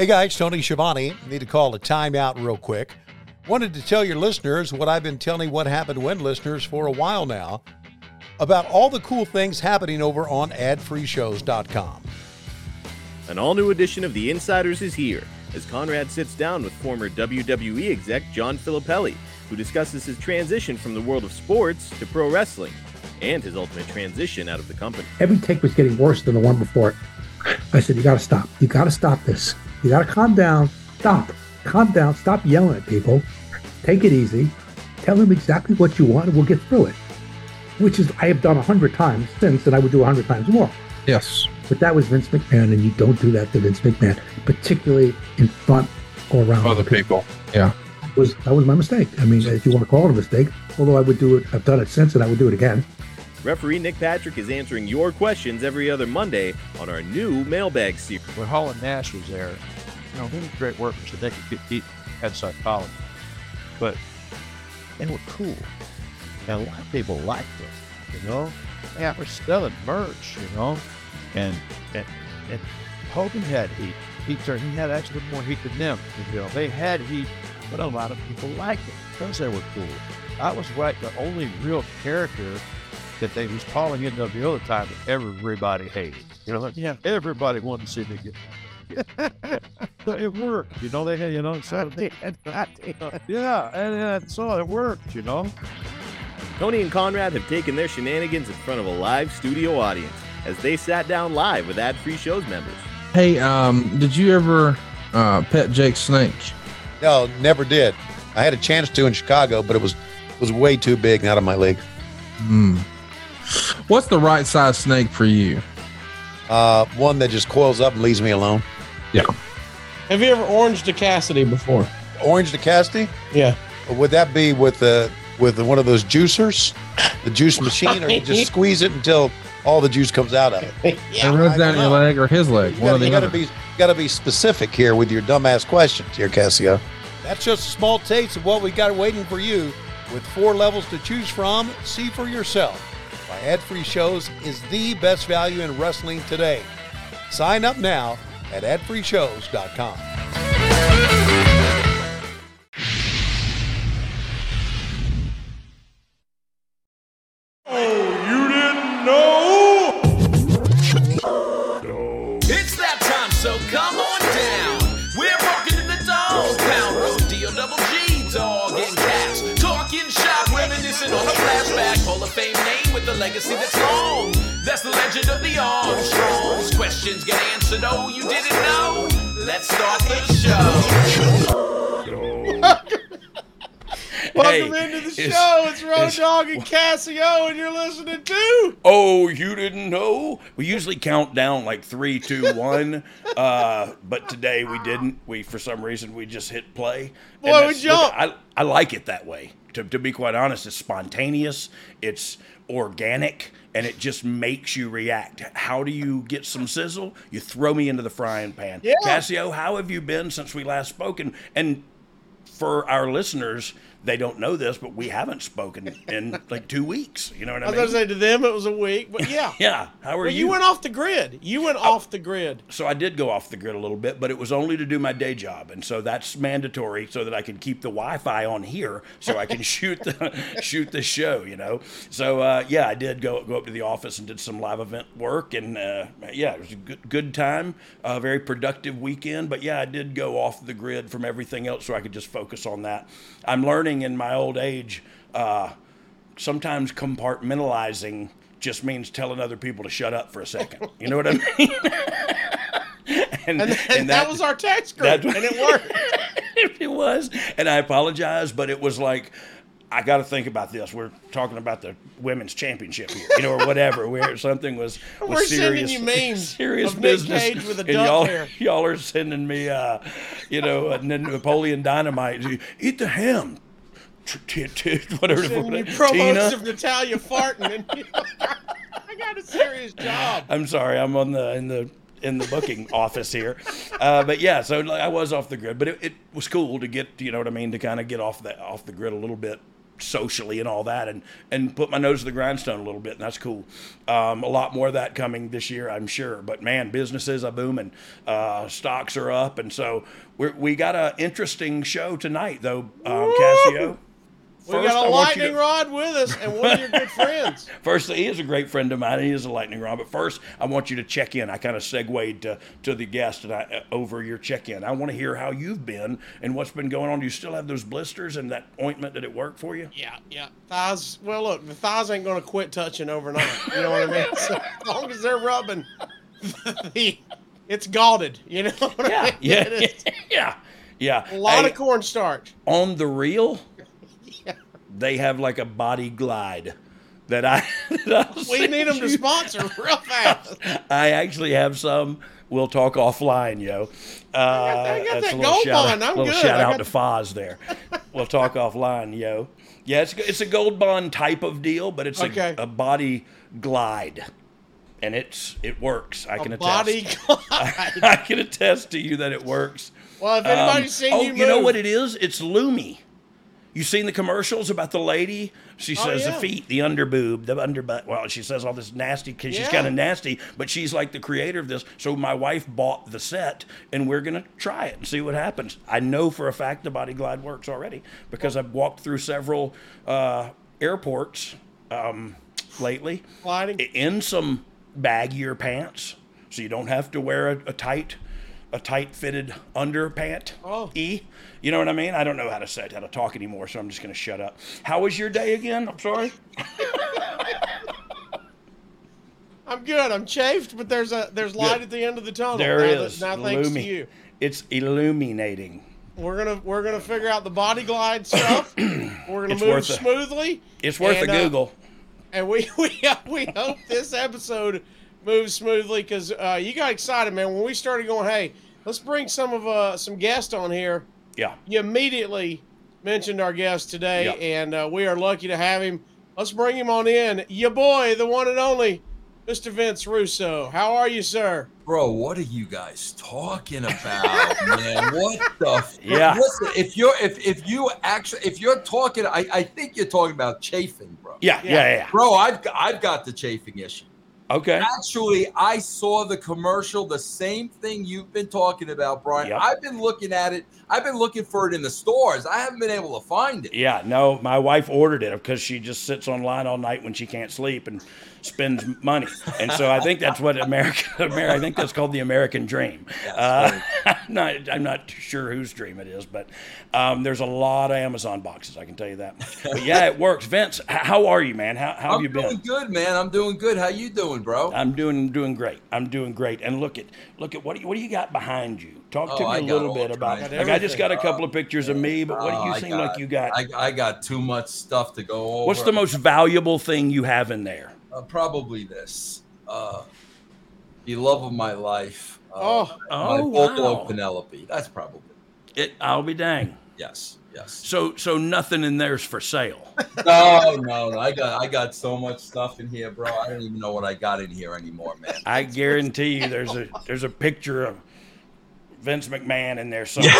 Hey guys, Tony Schiavone. Need to call a timeout real quick. Wanted to tell your listeners what I've been telling what happened when listeners for a while now about all the cool things happening over on adfreeshows.com. An all new edition of The Insiders is here as Conrad sits down with former WWE exec John Filippelli, who discusses his transition from the world of sports to pro wrestling and his ultimate transition out of the company. Every take was getting worse than the one before it. I said, You got to stop. You got to stop this. You got to calm down. Stop. Calm down. Stop yelling at people. Take it easy. Tell them exactly what you want and we'll get through it. Which is, I have done a hundred times since, and I would do a hundred times more. Yes. But that was Vince McMahon, and you don't do that to Vince McMahon, particularly in front or around Other people. Yeah. That was that was my mistake. I mean, if you want to call it a mistake, although I would do it, I've done it since, and I would do it again. Referee Nick Patrick is answering your questions every other Monday on our new mailbag series. When Hall and Nash was there, you know, they were great workers, so they could get deep, had psychology. But they were cool. And a lot of people liked them, you know? Yeah, we're selling merch, you know? And, and, and Hogan had heat. He, turned, he had actually more heat than them, you know? They had heat, but a lot of people liked them because they were cool. I was like the only real character that they was calling NWO all the other time that everybody hated. You know, like, yeah, everybody wanted to see me get. it worked, you know. They had, you know, Saturday and yeah, and that's all it worked, you know. Tony and Conrad have taken their shenanigans in front of a live studio audience as they sat down live with ad free shows members. Hey, um, did you ever uh, pet Jake Snake? No, never did. I had a chance to in Chicago, but it was was way too big and out of my league. Hmm. What's the right size snake for you? Uh, one that just coils up and leaves me alone. Yeah. Have you ever oranged a Cassidy before? Orange to Casty? Yeah. Would that be with the with one of those juicers, the juice machine, or you just squeeze it until all the juice comes out of it? It I runs down your know. leg or his leg. You One or gotta, the you gotta other. be gotta be specific here with your dumbass questions here, Casio. That's just a small taste of what we got waiting for you. With four levels to choose from, see for yourself. Why ad-free shows is the best value in wrestling today. Sign up now at adfreeshows.com. with a legacy that's long. That's the legend of the Armstrongs. Questions get answered, oh, you didn't know? Let's start the show. Welcome into the show. It's Road Dogg and Casio, and you're listening to. Oh, you didn't know? We usually count down like three, two, one. uh, but today we didn't. We for some reason we just hit play. And Boy, we that's- look. I, I like it that way. To, to be quite honest, it's spontaneous. It's organic. And it just makes you react. How do you get some sizzle? You throw me into the frying pan. Yeah. Casio, how have you been since we last spoken? And for our listeners, they don't know this, but we haven't spoken in like two weeks. You know what I, mean? I was going to say to them it was a week, but yeah. yeah. How are Well, you? you went off the grid. You went off the grid. so I did go off the grid a little bit, but it was only to do my day job, and so that's mandatory so that I can keep the Wi-Fi on here so I can shoot the shoot the show. You know, so uh, yeah, I did go go up to the office and did some live event work, and uh, yeah, it was a good good time, a very productive weekend. But yeah, I did go off the grid from everything else so I could just focus on that. I'm learning in my old age. Uh, sometimes compartmentalizing just means telling other people to shut up for a second. You know what I mean? and, And, and that, was our text group, that- and it worked. it was. And I apologize, but it was like, I got to think about this. We're talking about the women's championship here, you know, or whatever, where something was, was We're sending you memes serious business. With a and y'all, hair. y'all are sending me, uh, you know, Napoleon Dynamite. Eat the ham. Whatever. Sending you promos of Natalya farting. And I got a serious job. I'm sorry, I'm on the in the in the booking office here, uh, but yeah, so like, I was off the grid, but it, it was cool to get, you know what I mean, to kind of get off the off the grid a little bit socially and all that, and and put my nose to the grindstone a little bit, and that's cool. Um, a lot more of that coming this year, I'm sure. But man, businesses are booming, uh, stocks are up, and so we're, we got an interesting show tonight, though, um, Casio. We First, got I a you lightning to- rod with us and one of your good friends. First, he is a great friend of mine. and He is a lightning rod. But first, I want you to check in. I kind of segued to, to the guest and I, uh, over your check in. I want to hear how you've been and what's been going on. Do you still have those blisters and that ointment? Did it work for you? Yeah, yeah. Thighs. Well, look, the thighs ain't gonna quit touching overnight. You know what I mean? So as long as they're rubbing, the, it's galded. You know what I mean? Yeah, It is. yeah, yeah. A lot of cornstarch. on the reel, they have like a body glide that I. that We need them to sponsor real fast. I actually have some. We'll talk offline, yo. Uh, I got that's that a gold bond. out, I'm little good. shout out got- to Foz there. we'll talk offline, yo. Yeah, it's it's a gold bond type of deal, but it's Okay. a, a body glide, and it's it works. I can A attest. body glide. I, glide. can attest to you that it works. Well, if anybody's Um, seen oh, you you know what it is? It's Lume. You seen the commercials about the lady? She Oh, says yeah. the feet, the underboob, the underbutt. Well, she says all this nasty because she's kind of nasty, but she's like the creator of this. So my wife bought the set, and we're gonna try it and see what happens. I know for a fact the Body Glide works already because I've walked through several uh, airports um, lately Gliding. in some baggier pants, so you don't have to wear a, a tight, a tight fitted underpant. Oh. E. You know what I mean? I don't know how to say how to talk anymore, so I'm just going to shut up. How was your day again? I'm sorry. I'm good. I'm chafed, but there's a there's light Good. at the end of the tunnel. There now is. That, now thanks to you. It's illuminating. We're gonna we're gonna figure out the body glide stuff. we're gonna It's move worth a- smoothly. It's worth And, a uh, Google. and we we we hope this episode moves smoothly because uh, you got excited, man. When we started going, hey, let's bring some of uh some guests on here. Yeah. You immediately mentioned our guest today, Yeah. and uh, we are lucky to have him. Let's bring him on in. Your boy, the one and only, Mr. Vince Russo. How are you, sir? Bro, what are you guys talking about, man? What the? F- Yeah. Listen, if you're if if you actually if you're talking, I I think you're talking about chafing, bro. Yeah, yeah, yeah. yeah. Bro, I've I've got the chafing issue. Okay. Actually, I saw the commercial, the same thing you've been talking about, Brian. Yep. I've been looking at it. I've been looking for it in the stores. I haven't been able to find it. Yeah, no, my wife ordered it because she just sits online all night when she can't sleep and spends money. And so I think that's what America, America I think that's called the American dream. Uh, I'm not, I'm not sure whose dream it is, but um, there's a lot of Amazon boxes. I can tell you that. But yeah, it works. Vince, how are you, man? How, how have I'm you been? doing good, man. I'm doing good. How you doing, bro? I'm doing doing great. I'm doing great. And look at look at what do you, what do you got behind you? Talk to Oh, I me a little bit about. Like I just got a couple of pictures of me, but what Oh, do you I seem got- like you got? I, I got too much stuff to go over. What's the most valuable thing you have in there? Uh, probably this. Uh, the love of my life. Uh, Oh. my Oh, Volvo wow. Penelope. That's probably It. I'll be dang. yes, yes. So so nothing in there's for sale. No, no, no. I got I got so much stuff in here, bro. I don't even know what I got in here anymore, man. I guarantee you, there's a there's a picture of Vince McMahon in there somewhere.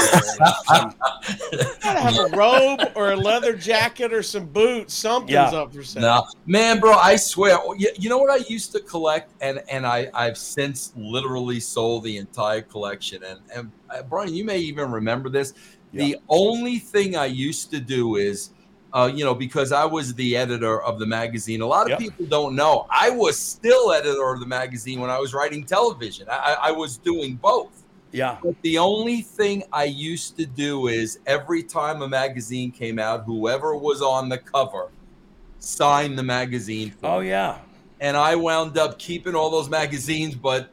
Some- gotta have a robe or a leather jacket or some boots. Something's Yeah. up for sale. No, man, bro. I swear. You, you know what I used to collect, and and I I've since literally sold the entire collection. And and uh, Brian, you may even remember this. The only thing I used to do is. Uh, you know, because I was the editor of the magazine. A lot of Yep. people don't know. I was still editor of the magazine when I was writing television. I, I I was doing both. Yeah. But the only thing I used to do is every time a magazine came out, whoever was on the cover signed the magazine. For Oh me. yeah. And I wound up keeping all those magazines, but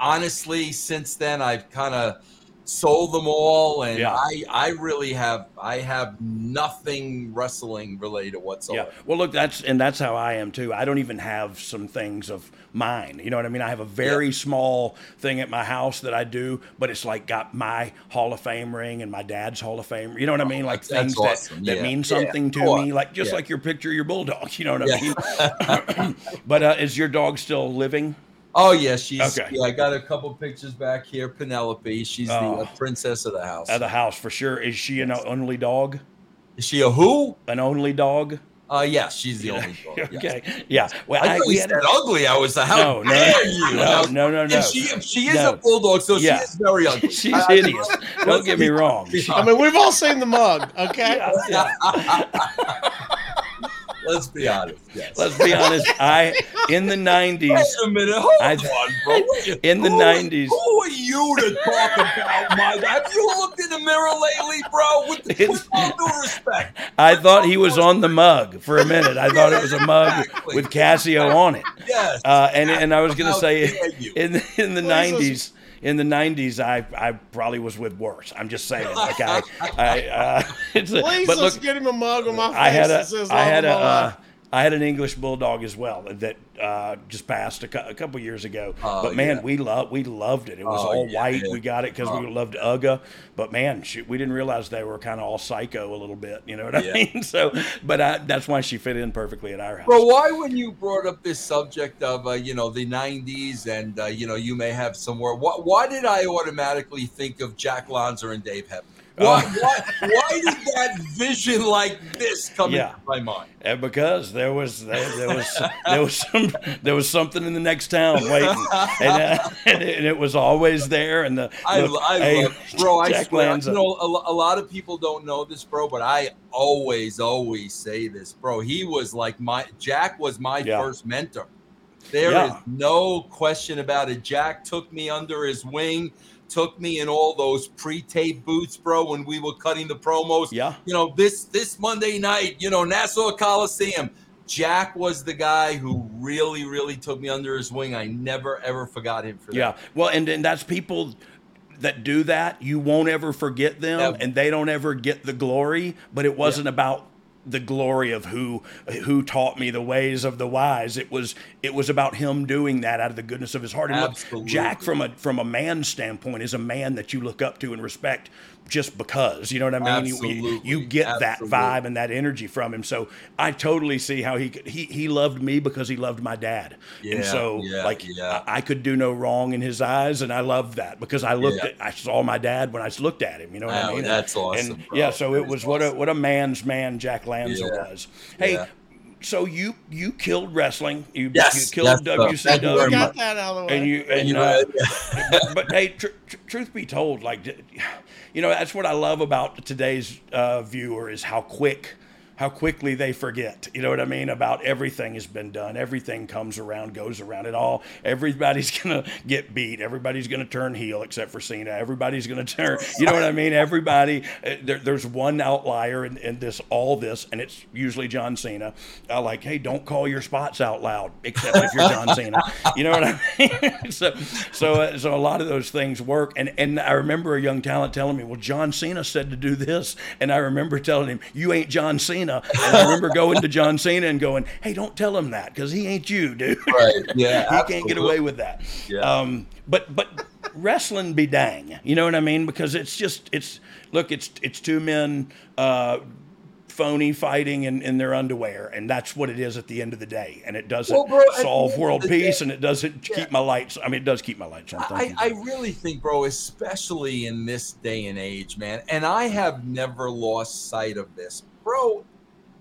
honestly, since then I've kind of sold them all, and Yeah. I I really have I have nothing wrestling related whatsoever. Yeah. Well, look, that's and that's how I am too. I don't even have some things of mine. You know what I mean? I have a very small thing at my house that I do, but it's like got my Hall of Fame ring and my dad's Hall of Fame. You know what I mean? Like Oh, that's things awesome. that, that Yeah. mean something to me, like just Yeah. like your picture of your bulldog. You know what I Yeah. mean? but uh, is your dog still living? Oh yeah, she's. Okay. Yeah, I got a couple pictures back here. Penelope, she's the Oh. uh, princess of the house. Of the house for sure. Is she an only dog? Is she a who? An only dog? Uh, yeah, she's the only dog. yes. okay. Yeah. Well, I, thought we you had said a- ugly. I was like, how No, no, dare you? no, no, no, no. She, she is No. a bulldog, so Yeah. she is very ugly. She's I- I- hideous. Don't get me wrong. I mean, we've all seen the mug, okay? Let's be honest. Yes. Let's be honest. I in the '90s. Wait a minute. Hold I- on, bro. In the Who- 90s. Who are you to talk about my? Have you looked in the mirror lately, bro? With, with all due respect. I thought he was on the mug for a minute. I thought it was a mug Exactly. with Casio on it. Yes. Uh, and and I was gonna How say in the, in the '90s. In the '90s, I, I probably was with worse. I'm just saying, like I, I uh, it's a, Please but let's look, get him a mug on my face I had a I had a uh. I had an English bulldog as well that uh, just passed a, cou- a couple years ago. Oh, but man, yeah. we loved we loved it. It was Oh, all yeah, white. yeah. We got it because we Oh. loved Uga. But man, shoot, we didn't realize they were kind of all psycho a little bit. You know what I mean? So, but I, that's why she fit in perfectly at our house. Bro, why when you brought up this subject of uh, you know the '90s and uh, you know you may have some word, why, why did I automatically think of Jack Lanza and Dave Hebner? Why, Oh. why, why did that vision like this come Yeah. into my mind? And because there was there, there was there was some there was something in the next town waiting, and, uh, and, it, and it was always there. And the I, look, I hey, love, bro. I swear, Lanza. you know, a, a lot of people don't know this, bro, but I always, always say this, bro. He was like my Jack was my Yeah. first mentor. There is Yeah. no question about it. Jack took me under his wing, took me in all those pre-tape boots, bro, when we were cutting the promos. Yeah. You know, this this Monday night, you know, Nassau Coliseum. Jack was the guy who really, really took me under his wing. I never ever forgot him for that. Yeah. Well, and then that's people that do that. You won't ever forget them, Yeah. and they don't ever get the glory. But it wasn't about the glory of who who taught me the ways of the wise. It was it was about him doing that out of the goodness of his heart. And look, Jack, from a from a man's standpoint, is a man that you look up to and respect. Just because, you know what I mean, You- you, Absolutely. you get that vibe and that energy from him. So I totally see how he could, he he loved me because he loved my dad, Yeah, and so yeah, like yeah. I, I could do no wrong in his eyes, and I loved that because I looked at I saw my dad when I looked at him. You know what I mean? that's awesome, And yeah, so That it was what a what a man's man Jack Lanza was. Hey. Yeah. So you you killed wrestling. You, Yes, you killed yes, sir. You WCW. very We much. got that out of the way. and you and You uh, but, but hey, tr- tr- truth be told, like, you know, that's what I love about today's uh, viewer is how quick, how quickly they forget. You know what I mean? About everything has been done. Everything comes around, goes around. It all. Everybody's gonna get beat. Everybody's gonna turn heel except for Cena. Everybody's gonna turn. You know what I mean? Everybody. uh, There, there's one outlier in, in this all this, and it's usually John Cena. Like, hey, don't call your spots out loud, except if you're John Cena. You know what I mean? so, so, uh, so a lot of those things work. And and I remember a young talent telling me, "Well, John Cena said to do this," and I remember telling him, "You ain't John Cena." And I remember going to John Cena and going, "Hey, don't tell him that because he ain't you, dude. right. Yeah. he can't get away with that." Yeah. Um, but but wrestling be dang, you know what I mean? Because it's just it's look, it's it's two men. Uh, phony fighting in, in their underwear and that's what it is at the end of the day and it doesn't Well, bro, solve world peace day- and it doesn't Yeah. keep my lights i mean it does keep my lights on I. I really think, bro, especially in this day and age, man, and I have never lost sight of this, bro.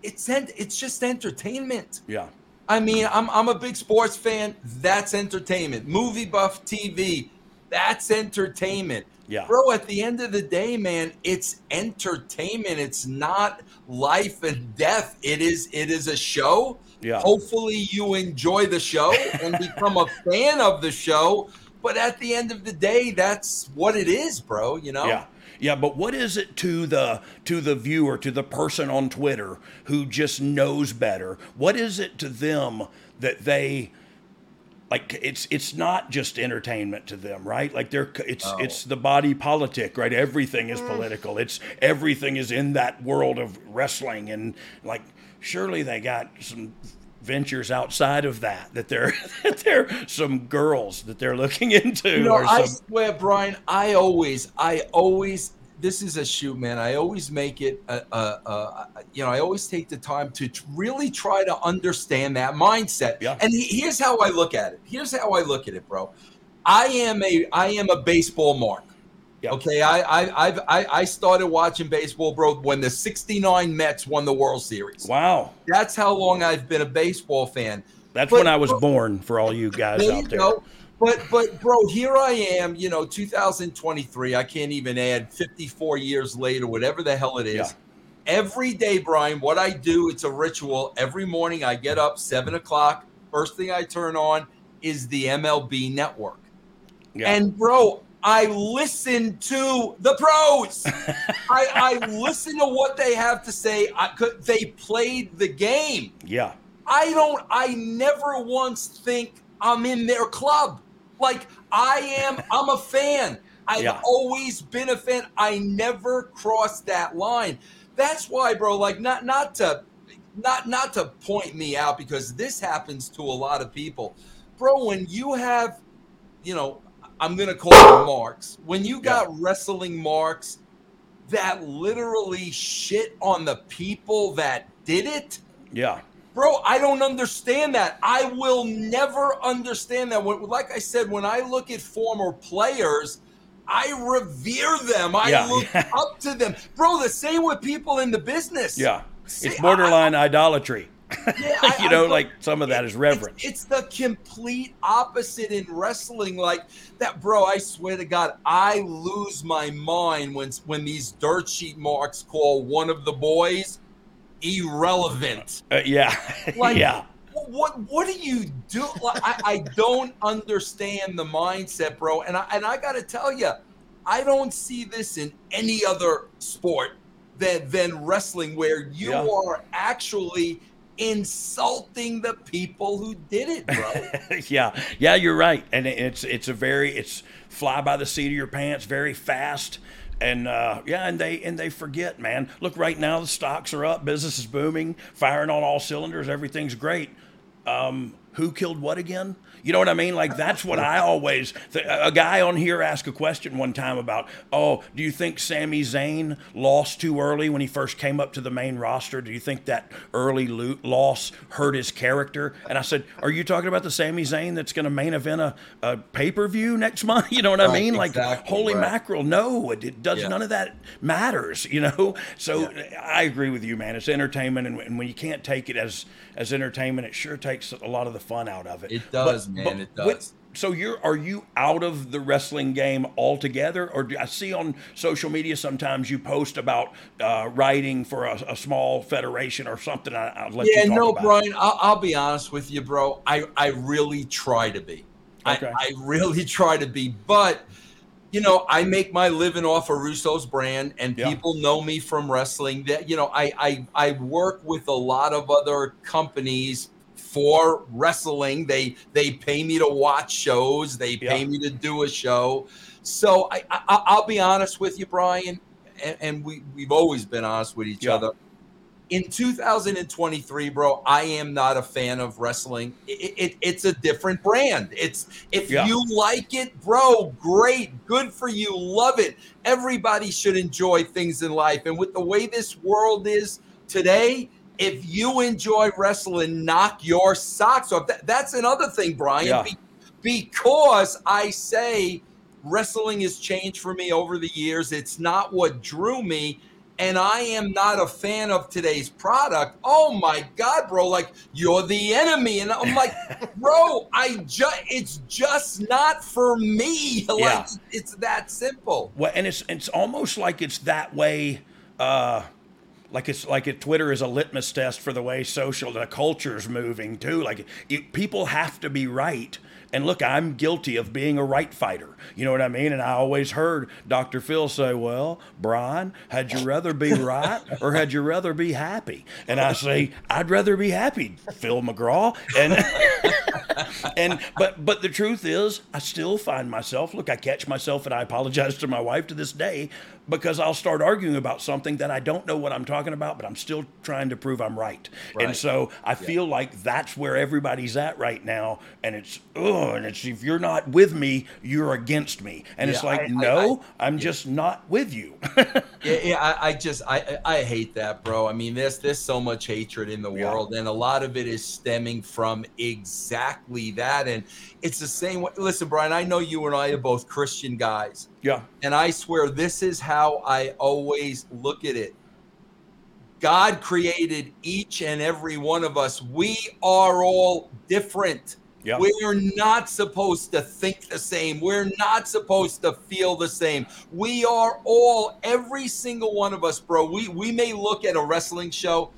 It's en- it's just entertainment. yeah I mean, I'm I'm a big sports fan. That's entertainment. Movie buff TV. That's entertainment. Yeah. Bro, at the end of the day, man, it's entertainment. It's not life and death. It is it is a show. Yeah. Hopefully you enjoy the show and become a fan of the show. But at the end of the day, that's what it is, bro. You know? Yeah. Yeah, but what is it to the to the viewer, to the person on Twitter who just knows better? What is it to them that they like it's it's not just entertainment to them, right? Like they're it's Oh. it's the body politic, right? Everything is mm. political. It's everything is in that world of wrestling and like surely they got some ventures outside of that that they're that they're some girls that they're looking into You know, I some swear, Brian, I always, I always, this is a shoot, man. I always make it, a, a, a, you know, I always take the time to really try to understand that mindset. Yeah. And he- here's how I look at it. Here's how I look at it, bro. I am a, I am a baseball mark. Yep. Okay, I I I've, I I started watching baseball, bro, when the '69 Mets won the World Series. Wow. That's how long I've been a baseball fan. That's But- when I was born for all you guys There out there. go. But but bro, here I am, you know, 2023. I can't even add 54 years later, whatever the hell it is. Yeah. Every day, Brian, what I do, it's a ritual. Every morning I get up seven o'clock. First thing I turn on is the MLB network. Yeah. And bro, I listen to the pros. I, I listen to what they have to say. I could they played the game. yeah. I don't I never once think I'm in their club. Like I am I'm a fan. I've Yeah. always been a fan. I never crossed that line. That's why, bro, like not not to not not to point me out because this happens to a lot of people. Bro, when you have, you know, I'm gonna call them marks. When you got wrestling marks that literally shit on the people that did it, Yeah. Bro, I don't understand that. I will never understand that. When, like I said, when I look at former players, I revere them. I Yeah, look yeah. up to them. Bro, the same with people in the business. Yeah. See, It's borderline idolatry. Yeah, I- you know, don't- like some of that is reverence. It's the complete opposite in wrestling. Like that, bro. I swear to God, I lose my mind when when these dirt sheet marks call one of the boys irrelevant. Uh, yeah. Like, yeah. What what do you do? Like, I, I don't understand the mindset, bro. And I and I gotta tell you, I don't see this in any other sport than than wrestling, where you Yeah. are actually insulting the people who did it, bro. yeah, yeah, you're right, and it's it's a very it's fly by the seat of your pants, very fast, and uh, yeah, and they and they forget, man. Look, right now the stocks are up, business is booming, firing on all cylinders, everything's great. Um, who killed what again? You know what I mean? Like that's what I always. th- A guy on here asked a question one time about, oh, do you think Sami Zayn lost too early when he first came up to the main roster? Do you think that early lo- loss hurt his character? And I said, are you talking about the Sami Zayn that's going to main event a, a pay per view next month? You know what I Right, mean? Like, exactly, holy right. mackerel, no, it, it does Yeah. none of that matters. You know, so I agree with you, man. It's entertainment, and, and when you can't take it as as entertainment, it sure takes a lot of the fun out of it. It does, man, it does. so you're are you out of the wrestling game altogether, or do I see on social media sometimes you post about uh, writing for a, a small federation or something? I, I'll let yeah, you talk no, about. Brian. I'll, I'll be honest with you, bro. I I really try to be. Okay. I, I really try to be, but you know, I make my living off of Russo's brand, and Yeah. people know me from wrestling. That you know, I I I work with a lot of other companies for wrestling. They they pay me to watch shows. They pay Yeah. me to do a show. So I, I I'll be honest with you, Brian, and, and we we've always been honest with each Yeah. other. In 2023, bro, I am not a fan of wrestling. It, it, it's a different brand. It's if Yeah. you like it, bro, great, good for you, love it. Everybody should enjoy things in life, and with the way this world is today, if you enjoy wrestling, knock your socks off. That, that's another thing, Brian, Yeah. be- because I say wrestling has changed for me over the years. It's not what drew me. And I am not a fan of today's product. Oh my God, bro. Like, you're the enemy. And I'm like, bro, I just, it's just not for me. Like, Yeah. it's that simple. Well, and it's it's almost like it's that way. Uh, like it's like it, Twitter is a litmus test for the way social the culture's moving too. Like it, people have to be right. And look, I'm guilty of being a right fighter. You know what I mean? And I always heard Dr. Phil say, "Well, Brian, had you rather be right or had you rather be happy?" And I say, "I'd rather be happy, Phil McGraw." And and but but the truth is, I still find myself. Look, I catch myself, and I apologize to my wife to this day because I'll start arguing about something that I don't know what I'm talking about, but I'm still trying to prove I'm right. And so I feel like that's where everybody's at right now. And it's oh, and it's if you're not with me, you're against me. And it's like I- no, I, am just not with you. Yeah, yeah I, I just I I hate that, bro. I mean, there's there's so much hatred in the Yeah. world, and a lot of it is stemming from exactly exactly that. And it's the same way. Listen, Brian, I know you and I are both Christian guys. Yeah. And I swear this is how I always look at it. God created each and every one of us. We are all different. Yeah. We're not supposed to think the same. We're not supposed to feel the same. We are all, every single one of us, bro. We we may look at a wrestling show.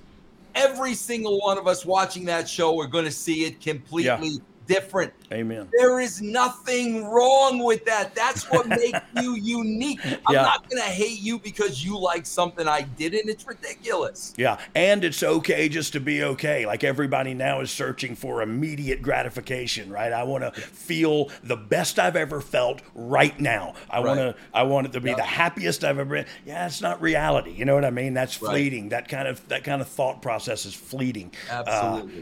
Every single one of us watching that show, we're going to see it completely different. Amen. There is nothing wrong with that. That's what makes you unique. I'm Yeah. not going to hate you because you like something I didn't. It's ridiculous. Yeah, and it's okay just to be okay. Like everybody now is searching for immediate gratification, right? I want to feel the best I've ever felt right now. I want to I want it to be Yeah. the happiest I've ever been. Yeah, it's not reality. You know what I mean? That's Right. fleeting. That kind of that kind of thought process is fleeting. Uh, Absolutely.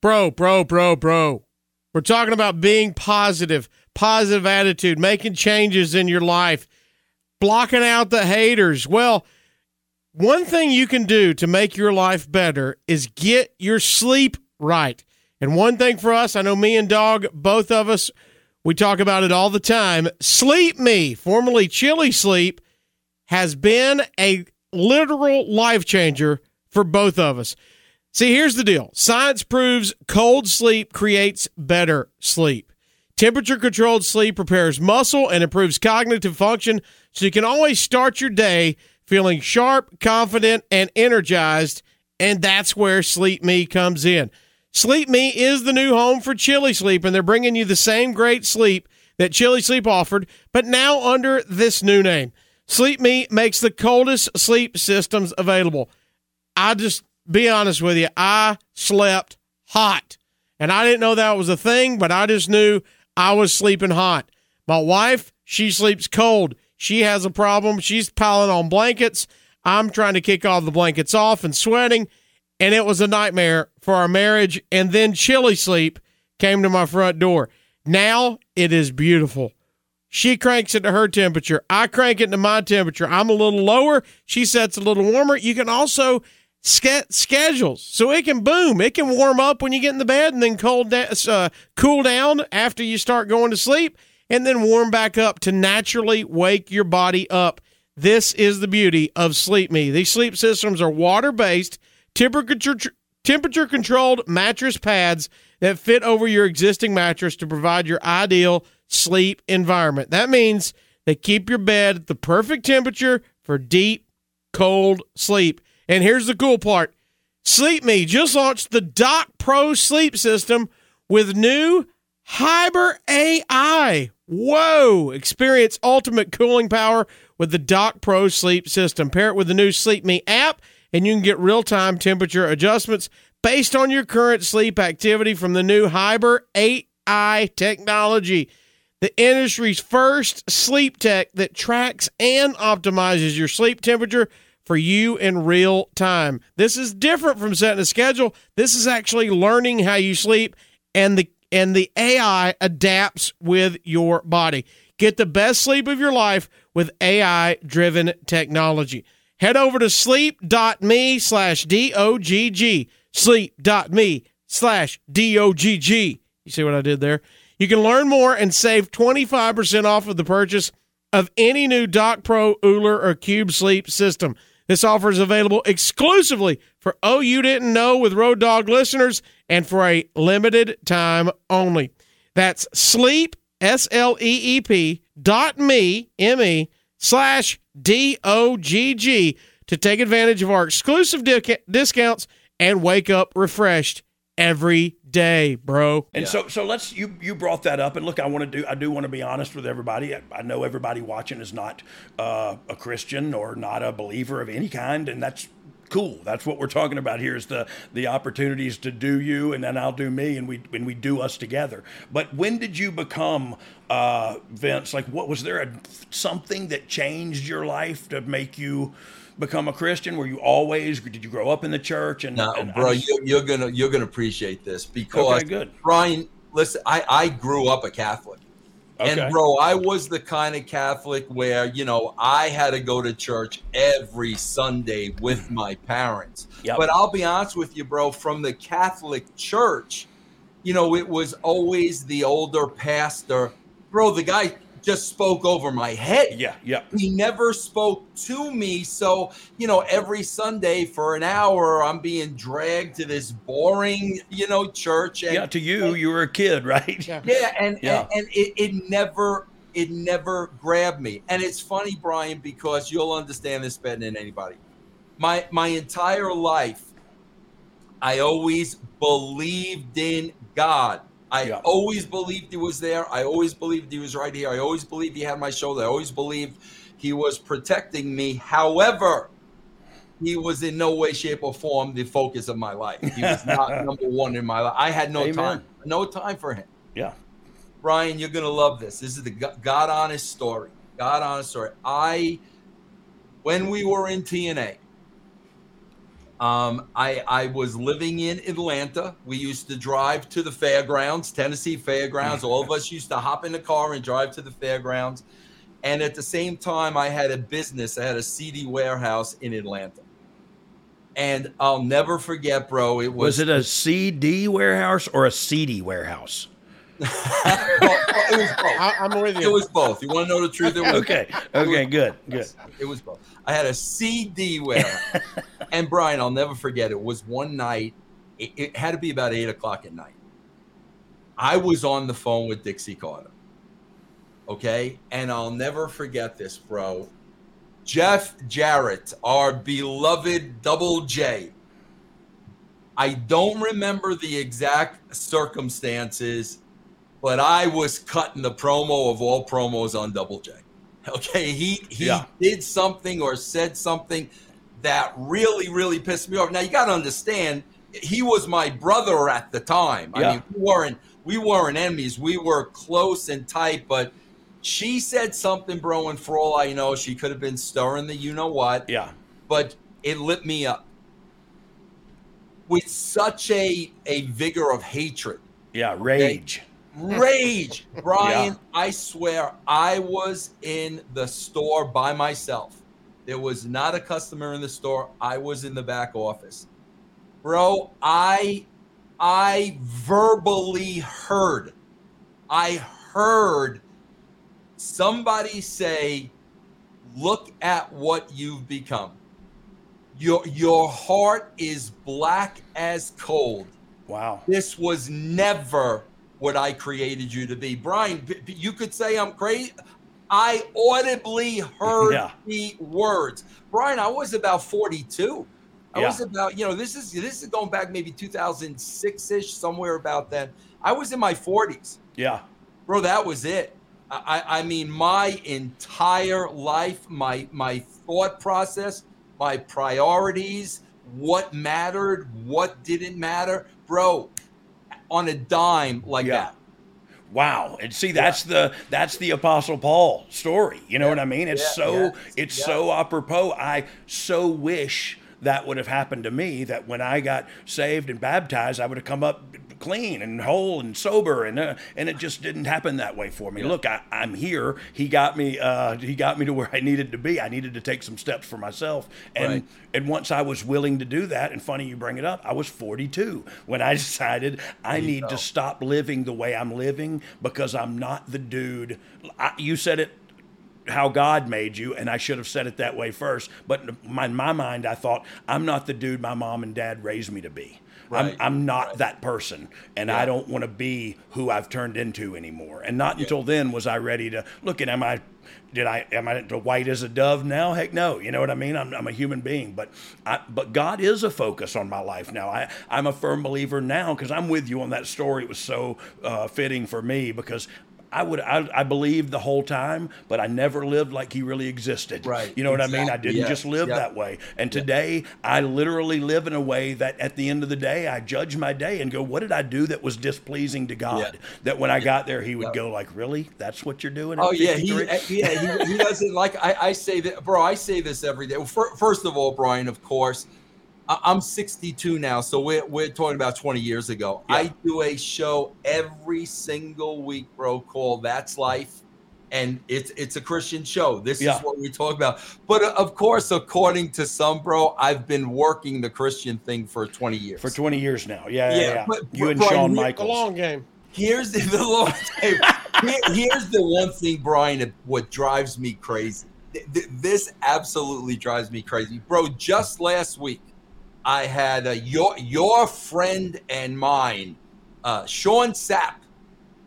Bro, bro, bro, bro. We're talking about being positive, positive attitude, making changes in your life, blocking out the haters. Well, one thing you can do to make your life better is get your sleep right. And one thing for us, I know me and Dog, both of us, we talk about it all the time. Sleep Me, formerly Chili Sleep, has been a literal life changer for both of us. See, here's the deal science proves cold sleep creates better sleep. Temperature controlled sleep repairs muscle and improves cognitive function so you can always start your day feeling sharp, confident, and energized. And that's where Sleep Me comes in. Sleep Me is the new home for Chili Sleep, and they're bringing you the same great sleep that Chili Sleep offered, but now under this new name. Sleep Me makes the coldest sleep systems available. I just be honest with you, I slept hot. And I didn't know that was a thing, but I just knew I was sleeping hot. My wife, she sleeps cold. She has a problem. She's piling on blankets. I'm trying to kick all the blankets off and sweating. And it was a nightmare for our marriage. And then Chili Sleep came to my front door. Now it is beautiful. She cranks it to her temperature. I crank it to my temperature. I'm a little lower. She sets a little warmer. You can also ske- schedules so it can boom. It can warm up when you get in the bed and then cold da- uh, cool down after you start going to sleep and then warm back up to naturally wake your body up. This is the beauty of Sleep Me. These sleep systems are water based, temperature temperature controlled mattress pads that fit over your existing mattress to provide your ideal sleep environment. That means they keep your bed at the perfect temperature for deep, cold sleep. And here's the cool part Sleep Me just launched the Dock Pro sleep system with new Hyper AI. Whoa! Experience ultimate cooling power with the Dock Pro sleep system. Pair it with the new Sleep Me app, and you can get real time temperature adjustments based on your current sleep activity from the new Hyper AI technology. The industry's first sleep tech that tracks and optimizes your sleep temperature for you in real time. This is different from setting a schedule. This is actually learning how you sleep and the and the AI adapts with your body. Get the best sleep of your life with AI driven technology. Head over to sleep.me slash D-O-G-G. Sleep.me slash D-O-G-G. You see what I did there? You can learn more and save 25% off of the purchase of any new Dock Pro, OOLER, or Cube Sleep system. This offer is available exclusively for Oh You Didn't Know with Road Dogg listeners and for a limited time only. That's sleep, S L E E P dot me, M E, slash D O G G to take advantage of our exclusive discounts and wake up refreshed every day, bro. And so, so let's you you brought that up, and look, I want to do I do want to be honest with everybody. I, I know everybody watching is not uh, a Christian or not a believer of any kind, and that's cool. That's what we're talking about here is the the opportunities to do you, and then I'll do me, and we and we do us together. But when did you become uh, Vince? Like, what was there a something that changed your life to make you? Become a Christian? Were you always? Did you grow up in the church? And, no, and bro, just, you're, gonna you're gonna appreciate this because okay. Brian. Listen, I I grew up a Catholic. Okay. And bro, I was the kind of Catholic where, you know, I had to go to church every Sunday with mm. my parents. Yep. But I'll be honest with you, bro, from the Catholic Church, you know, it was always the older pastor. Bro, the guy just spoke over my head. Yeah, yeah. He never spoke to me. So, you know, every Sunday for an hour, I'm being dragged to this boring, you know, church. And, yeah, to you, and, you were a kid, right? Yeah, yeah and, yeah. and, and it, it never it never grabbed me. And it's funny, Brian, because you'll understand this better than anybody. My my entire life, I always believed in God. I yeah. always believed he was there. I always believed he was right here. I always believed he had my shoulder. I always believed he was protecting me. However, he was in no way, shape, or form the focus of my life. He was not number one in my life. I had no Amen. time, no time for him. Yeah. Brian, you're gonna love this. This is the God honest story. God honest story. I, when we were in TNA, um, I, I was living in Atlanta. We used to drive to the fairgrounds, Tennessee fairgrounds. All of us used to hop in the car and drive to the fairgrounds. And at the same time, I had a business. I had a CD warehouse in Atlanta. And I'll never forget, bro. It was. Was it a CD warehouse or a CD warehouse? Well, it was both. I, am with you. It was both. You want to know the truth? It was okay. Okay. Was, good. Good. It was both. I had a CD warehouse. and Brian, I'll never forget. It was one night. It, it, had to be about eight o'clock at night. I was on the phone with Dixie Carter. Okay, and I'll never forget this, bro. Jeff Jarrett, our beloved Double J. I don't remember the exact circumstances, but I was cutting the promo of all promos on Double J. Okay, he he yeah. did something or said something that really, really pissed me off. Now you got to understand, he was my brother at the time. Yeah. I mean, we weren't we weren't enemies. We were close and tight, but she said something, bro, and for all I know, she could have been stirring the you know what. Yeah. But it lit me up with such a a vigor of hatred. Yeah, rage. Rage, Brian. Yeah. I swear, I was in the store by myself there was not a customer in the store. I was in the back office. Bro, I I verbally heard I heard somebody say look at what you've become. Your your heart is black as cold. Wow. This was never what I created you to be. Brian, you could say I'm crazy. I audibly heard yeah. the words. Brian, I was about 42. I yeah. was about, you know, this is this is going back maybe 2006-ish, somewhere about then. I was in my 40s. Yeah. Bro, that was it. I, I mean, my entire life, my my thought process, my priorities, what mattered, what didn't matter, bro, on a dime like yeah. that. Wow. And see that's yeah. the that's the apostle Paul story. You know yeah. what I mean? It's so it's so apropos. I so wish that would have happened to me that when I got saved and baptized I would have come up clean and whole and sober, and uh, and it just didn't happen that way for me. Yeah. Look, I, am here. He got me. Uh, he got me to where I needed to be. I needed to take some steps for myself, and right. and once I was willing to do that, and funny you bring it up, I was 42 when I decided I need go. to stop living the way I'm living because I'm not the dude. I, you said it how God made you, and I should have said it that way first. But in my, in my mind, I thought I'm not the dude my mom and dad raised me to be. Right. I'm, I'm not right. that person, and yeah. I don't want to be who I've turned into anymore. And not yeah. until then was I ready to look at. Am I? Did I? Am I white as a dove now? Heck no. You know what I mean? I'm, I'm a human being, but I, but God is a focus on my life now. I I'm a firm believer now because I'm with you on that story. It was so uh, fitting for me because I would I, I believed the whole time, but I never lived like he really existed. Right. You know what I mean? I didn't Yeah. just live Yeah. that way. And today I literally live in a way that at the end of the day I judge my day and go, what did I do that was displeasing to God? That when I got there he would go like, really? That's what you're doing? Oh yeah, he eh, yeah he, he doesn't like. I, I say that, bro. I say this every day. First of all, Brian, of course, I'm 62 now, so we're we're talking about 20 years ago. I do a show every single week, bro, called "That's Life." And it's it's a Christian show. This Yeah. is what we talk about. But uh, of course, according to some, bro, I've been working the Christian thing for 20 years. For 20 years now. Yeah, yeah, yeah. but- you but and Brian, Shawn we- Michaels. The long game. Here's the, the Lord. Here- here's the one thing, Brian. What drives me crazy. Th- th- This absolutely drives me crazy, bro. Just last week, I had uh, your your friend and mine, uh, Sean Sapp.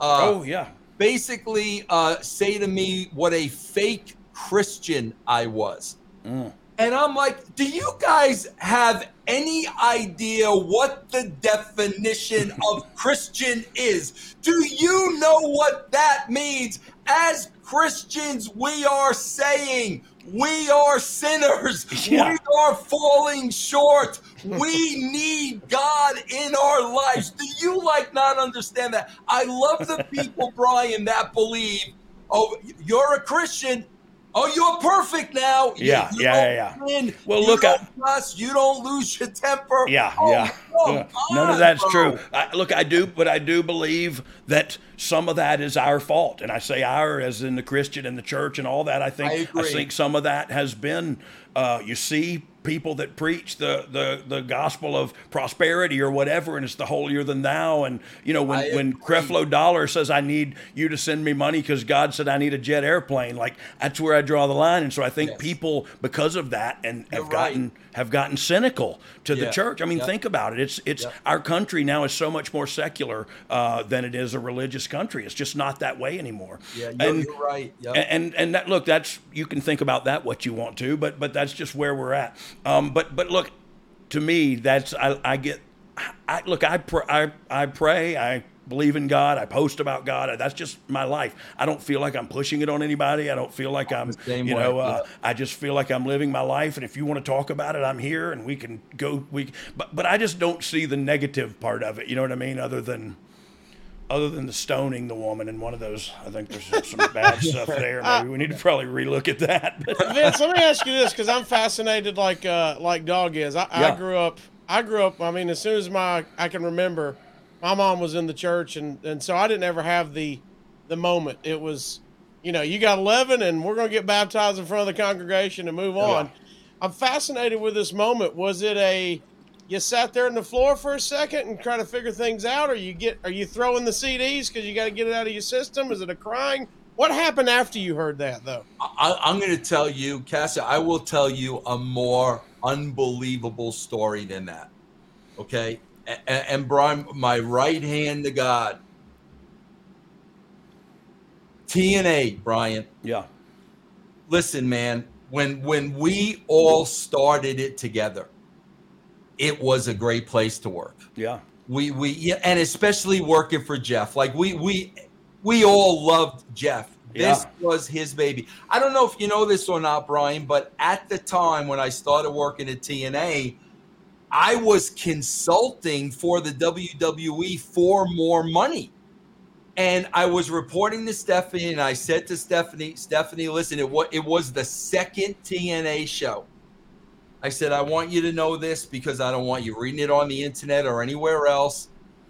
Uh, oh yeah. Basically, uh, say to me what a fake Christian I was. Mm. And I'm like, do you guys have any idea what the definition of Christian is? Do you know what that means? As Christians, we are saying we are sinners. Yeah. We are falling short. We need God in our lives. Do you like not understand that? I love the people, Brian, that believe, oh, you're a Christian. Oh, you're perfect now. Yeah, you yeah, yeah, yeah. sin, Well, you look, I- don't you don't lose your temper. Yeah, Oh, yeah. Yeah. None on, of that's bro. true. I, look, I do, but I do believe that some of that is our fault, and I say our as in the Christian and the church and all that. I think I agree. think some of that has been. Uh, you see people that preach the, the the gospel of prosperity or whatever, and it's the holier than thou. And you know when I when agree. Creflo Dollar says, "I need you to send me money because God said I need a jet airplane," like that's where I draw the line. And so I think people, because of that, and have gotten have gotten cynical to the church. I mean, Yeah. think about it. It's it's Yeah. our country now is so much more secular uh, than it is a religious country. It's just not that way anymore. Yeah, you're, and, you're right. Yep. and and and that look, that's you can think about that what you want to, but but that's just where we're at. Um, but but look, to me, that's I, I get. I look, I pr- I I pray. I believe in God. I post about God. That's just my life. I don't feel like I'm pushing it on anybody. I don't feel like I'm, you know, uh. I just feel like I'm living my life. And if you want to talk about it, I'm here, and we can go. We, but but I just don't see the negative part of it. You know what I mean? Other than other than the stoning the woman in one of those, I think there's some, some bad stuff there. Maybe we need to probably relook at that. Vince, let me ask you this because I'm fascinated, like uh, like Dogg is. I, I grew up. I grew up. I mean, as soon as my I can remember, my mom was in the church, and and so I didn't ever have the the moment. It was, you know, you got 11, and we're gonna get baptized in front of the congregation and move on. I'm fascinated with this moment. Was it a you sat there on the floor for a second and try to figure things out, or you get are you throwing the CDs because you got to get it out of your system? Is it a crying? What happened after you heard that though? I, I'm going to tell you, Cassie. I will tell you a more unbelievable story than that. Okay. And, and Brian, my right hand to God, TNA, Brian. Yeah. Listen, man, when when we all started it together, it was a great place to work. Yeah. We we yeah, and especially working for Jeff. Like we we we all loved Jeff. This Yeah. was his baby. I don't know if you know this or not, Brian, but at the time when I started working at TNA, I was consulting for the WWE for more money. And I was reporting to Stephanie, and I said to Stephanie, Stephanie, listen, it was, it was the second TNA show. I said, I want you to know this because I don't want you reading it on the internet or anywhere else.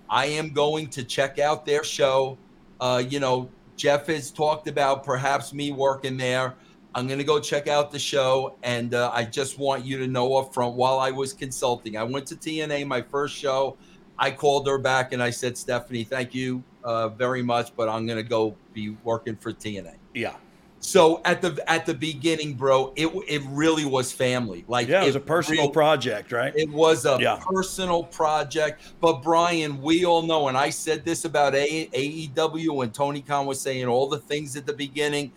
I am going to check out their show. Uh, you know, Jeff has talked about perhaps me working there. I'm going to go check out the show. And uh, I just want you to know up front while I was consulting, I went to TNA, my first show. I called her back and I said, Stephanie, thank you uh, very much, but I'm going to go be working for TNA. Yeah. So at the at the beginning, bro, it it really was family. Like Yeah, it was a personal real- project, right? It was a Yeah. personal project. But Brian, we all know, and I said this about a- AEW when Tony Khan was saying all the things at the beginning.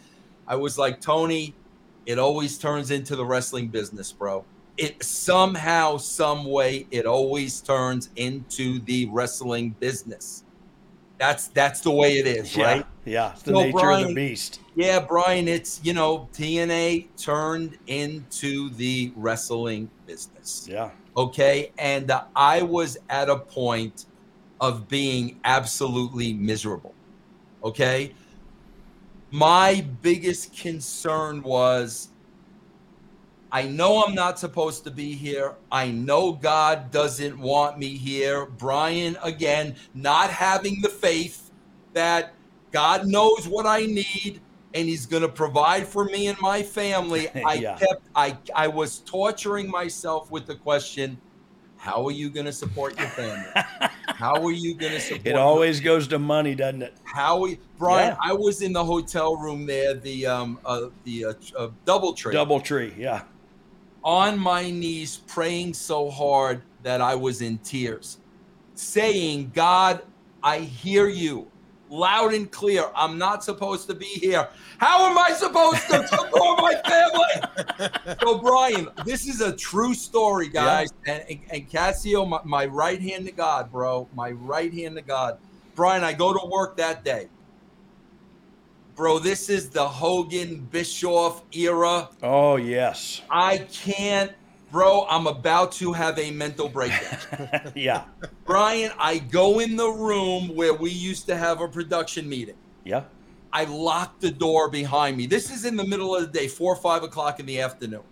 I was like, Tony, it always turns into the wrestling business, bro. It somehow, some way, it always turns into the wrestling business. That's that's the way it is, Yeah, right? yeah, it's the So, nature of the beast. Yeah, Brian, it's you know TNA turned into the wrestling business. Yeah. Okay, and uh, I was at a point of being absolutely miserable. Okay, my biggest concern was I know I'm not supposed to be here. I know God doesn't want me here. Brian, again, not having the faith that God knows what I need and he's going to provide for me and my family. I Yeah. kept I I was torturing myself with the question, how are you going to support your family? how are you going to support It always goes to money, doesn't it? how we, Brian? Yeah. I was in the hotel room there, the um, uh, the uh, uh, DoubleTree, Double tree, yeah. On my knees, praying so hard that I was in tears, saying, "God, I hear you, loud and clear. I'm not supposed to be here. How am I supposed to support my family?" so, Brian, this is a true story, guys. And, and and Casio, my, my right hand to God, bro, my right hand to God. Brian, I go to work that day. Bro, this is the Hogan Bischoff era. Oh yes. I can't, bro. I'm about to have a mental breakdown. yeah. Brian, I go in the room where we used to have a production meeting. Yeah. I lock the door behind me. This is in the middle of the day, four or five o'clock in the afternoon.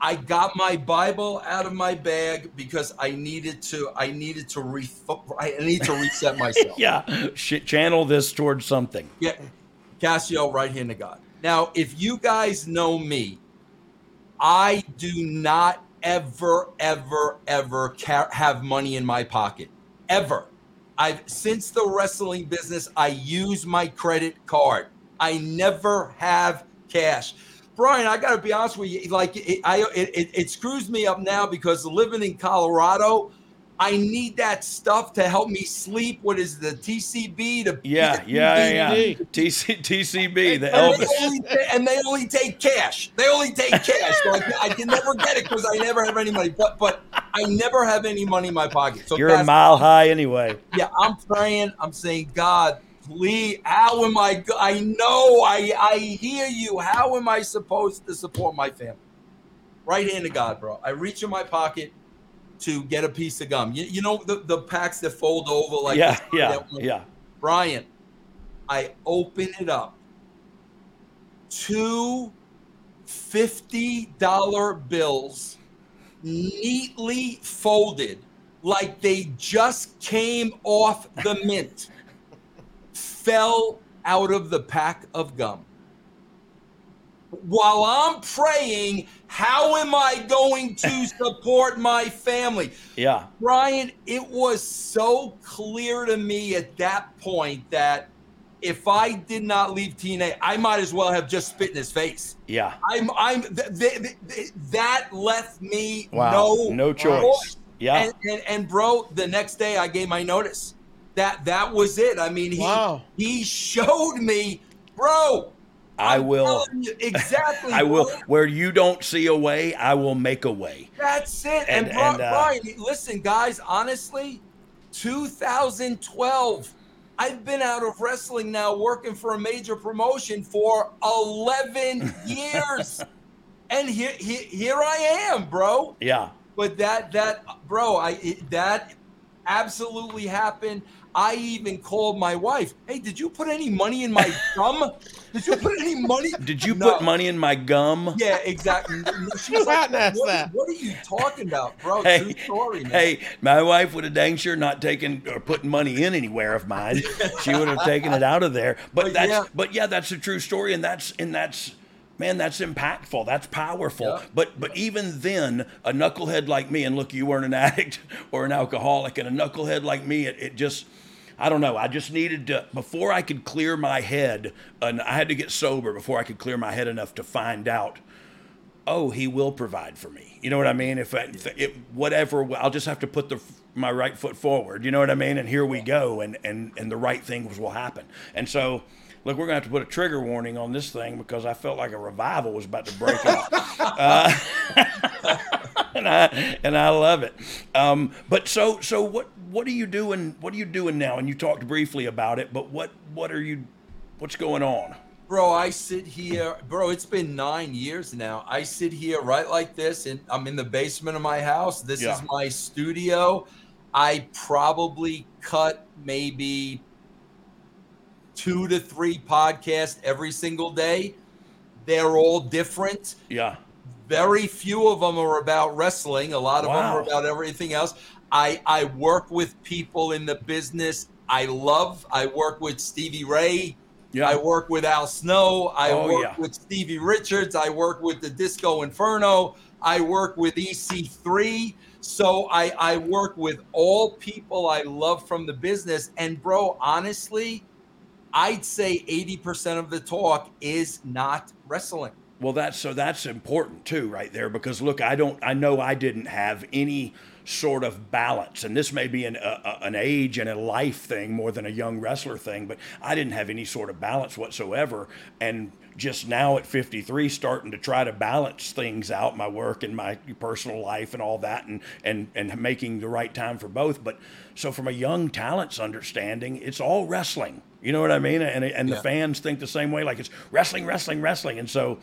I got my Bible out of my bag because I needed to. I needed to re. I need to reset myself. yeah. Sh- channel this towards something. Yeah, Casio, right hand to God. Now, if you guys know me, I do not ever, ever, ever ca- have money in my pocket. Ever. I've since the wrestling business, I use my credit card. I never have cash. Brian, I got to be honest with you. Like, it, I it, it, it screws me up now because living in Colorado, I need that stuff to help me sleep. What is the TCB? To Yeah, yeah, yeah. yeah. TC, TCB, the and Elvis. They only and they only take cash. They only take cash. So I, I can never get it because I never have any money. But but I never have any money in my pocket. So You're a mile high anyway. Yeah, I'm praying. I'm saying, God, please. How am I? I know. I I hear you. How am I supposed to support my family? Right hand to God, bro. I reach in my pocket to get a piece of gum. You, you know the, the packs that fold over like yeah, yeah, yeah. Brian, I open it up. Two $50 bills neatly folded like they just came off the mint fell out of the pack of gum. While I'm praying, how am I going to support my family? Yeah. Brian, it was so clear to me at that point that if I did not leave TNA, I might as well have just spit in his face. Yeah. I'm, I'm, th- th- th- that left me Wow. no, No choice. Yeah. And, and, and bro, the next day I gave my notice. That, that was it. I mean, he, Wow. he showed me, bro. I I'm will. you, exactly. I will. Where you don't see a way, I will make a way. That's it. And, And- uh, Brian, listen, guys, honestly, 2012, I've been out of wrestling now working for a major promotion for 11 years. and here, here, here I am, bro. Yeah. But that, that, bro, I, it, that absolutely happened. I even called my wife. Hey, did you put any money in my gum? Did you put any money? Did you No. put money in my gum? Yeah, exactly. She's like, what, what are you talking about, bro? True Hey, story, man. hey, my wife would have dang sure not taken or putting money in anywhere of mine. she would have taken it out of there. But, But that's yeah. but yeah, that's a true story, and that's and that's man, that's impactful. That's powerful. But but even then, a knucklehead like me, and look, you weren't an addict or an alcoholic, and a knucklehead like me, it, it just I don't know. I just needed to before I could clear my head, and I had to get sober before I could clear my head enough to find out oh, he will provide for me. You know what I mean? If, I, it, whatever, I'll just have to put the my right foot forward. You know what I mean? And here we go, and and and the right things will happen. And so, look, we're gonna have to put a trigger warning on this thing because I felt like a revival was about to break out. uh, and I and I love it. Um, but so so what what are you doing? What are you doing now? And you talked briefly about it, but what what are you? What's going on? Bro, I sit here, bro. It's been nine years now. I sit here right like this, and I'm in the basement of my house. This Yeah. is my studio. I probably cut maybe two to three podcasts every single day. They're all different. Yeah. Very few of them are about wrestling. A lot of them are about everything else. I I work with people in the business I love. I work with Stevie Ray. Yeah. I work with Al Snow. I Oh, work yeah. with Stevie Richards. I work with the Disco Inferno. I work with EC3. So I, I work with all people I love from the business. And bro, honestly, I'd say 80% of the talk is not wrestling. Well, that's so that's important too, right there. Because look, I don't, I know I didn't have any sort of balance, and this may be an a, an age and a life thing more than a young wrestler thing, but I didn't have any sort of balance whatsoever, and just now at 53 starting to try to balance things out my work and my personal life and all that and and and making the right time for both. But so from a young talent's understanding it's all wrestling. You know what i mean? And and the Yeah. fans think the same way like it's wrestling wrestling wrestling. And so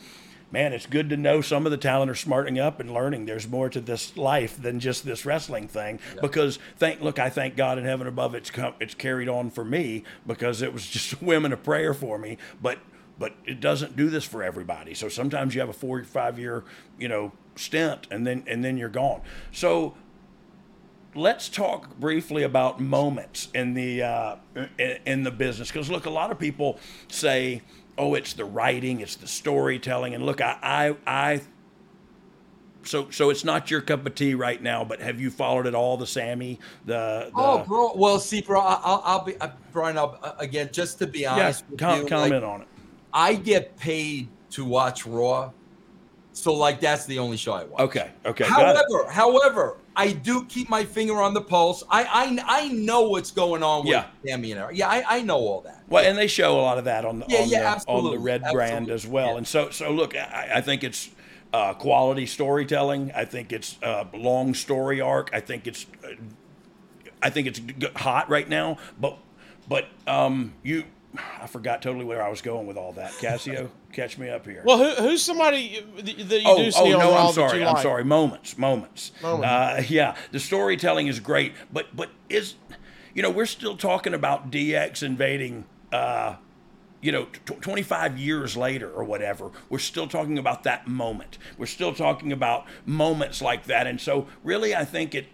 man it's good to know some of the talent are smartening up and learning. There's more to this life than just this wrestling thing. Because thank look i thank god in heaven above it's come it's carried on for me because it was just a whim and a prayer for me. But but it doesn't do this for everybody. So sometimes you have a four or five year, you know, stint and then and then you're gone. So let's talk briefly about moments in the uh, in, in the business. Because look, a lot of people say, "Oh, it's the writing, it's the storytelling," and look, I I. I so, so it's not your cup of tea right now, but have you followed it all? The Sammy, the, the Oh, bro. Well, see, bro, I- I'll, I'll be, uh, Brian, I'll, uh, again, just to be yeah, honest with com- you, comment like, on it. I get paid to watch Raw. So, like, that's the only show I watch. Okay, okay. However, however, I do keep my finger on the pulse. I I, I know what's going on with Yeah. Sammy and Eric. Yeah, I, I know all that. Well, and they show a lot of that on the Yeah, on, yeah, the, on the absolutely, red brand as well. And so, so look, I, I think it's uh, quality storytelling. I think it's uh, long story arc. I think it's, uh, I think it's hot right now. But, but um, you, I forgot totally where I was going with all that. Casio, catch me up here. Well, who, who's somebody that you oh, do see oh no, I'm sorry. I'm like? sorry. Moments, moments. Moments. Uh, yeah, the storytelling is great, but but is, you know, we're still talking about DX invading. Uh, you know, tw 25 years later or whatever, we're still talking about that moment. We're still talking about moments like that, and so really, I think it.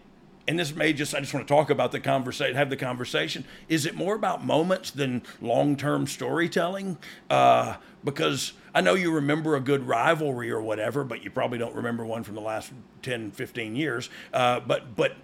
And this may just, I just want to talk about the conversation, have the conversation. Is it more about moments than long term storytelling? Uh, because I know you remember a good rivalry or whatever, but you probably don't remember one from the last 10, 15 years. Uh, but, but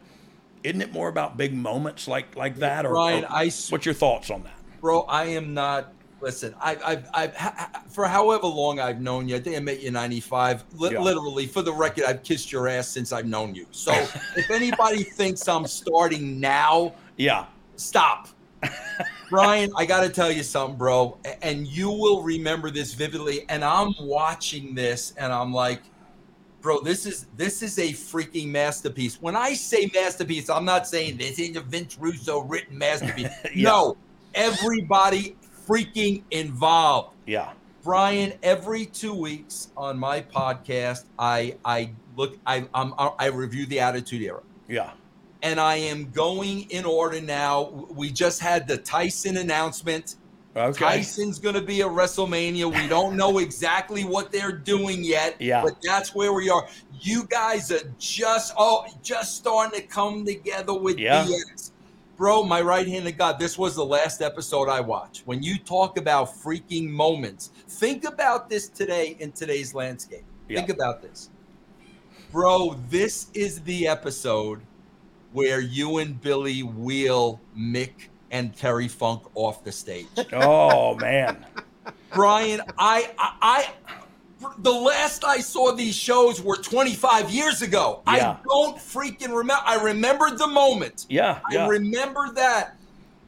isn't it more about big moments like, like that? Or, Brian, or I what's your thoughts on that? Bro, I am not. Listen, I, I've, I've, ha- for however long I've known you, I think I met you in '95. Li- Yeah. Literally, for the record, I've kissed your ass since I've known you. So, if anybody thinks I'm starting now, Yeah. stop. Brian, I got to tell you something, bro, and you will remember this vividly. And I'm watching this, and I'm like, bro, this is this is a freaking masterpiece. When I say masterpiece, I'm not saying this is a Vince Russo written masterpiece. No, everybody freaking involved. Yeah. Brian, every two weeks on my podcast, I I look I I'm, I review the Attitude Era Yeah. and I am going in order now. We just had the Tyson announcement. Okay. Tyson's going to be at WrestleMania. We don't know exactly what they're doing yet, Yeah. but that's where we are. You guys are just oh, just starting to come together with Yeah. DX. Bro, my right hand of God, this was the last episode I watched. When you talk about freaking moments, think about this today in today's landscape. Yeah. Think about this. Bro, this is the episode where you and Billy wheel Mick and Terry Funk off the stage. Oh man. Brian, I, I, I, the last I saw these shows were 25 years ago. Yeah. I don't freaking remember. I remembered the moment. Yeah. I Yeah. remember that.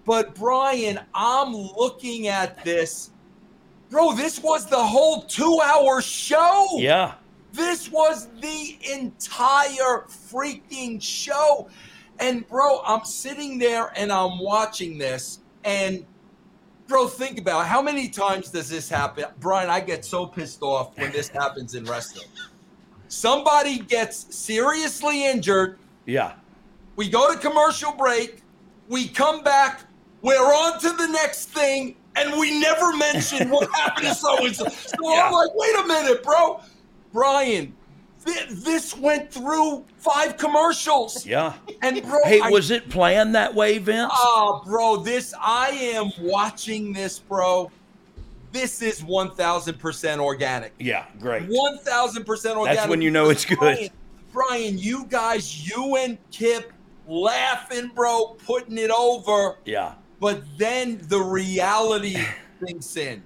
But Brian, I'm looking at this. Bro, this was the whole two hour show. yeah. This was the entire freaking show. And bro, I'm sitting there and I'm watching this. And bro, think about it. how many times does this happen? Brian, I get so pissed off when this happens in wrestling. Somebody gets seriously injured. Yeah. We go to commercial break. We come back. We're on to the next thing. And we never mention what happened to so and so. So I'm like, wait a minute, bro. Brian, this went through five commercials. Yeah. And bro, Hey, I- was it planned that way, Vince? Oh, bro, this I am watching this, bro. This is one thousand percent organic. yeah, great. One thousand percent organic. That's when you know it's good. Brian, Brian, you guys, you and Kip laughing, bro, putting it over. Yeah. But then the reality sinks in.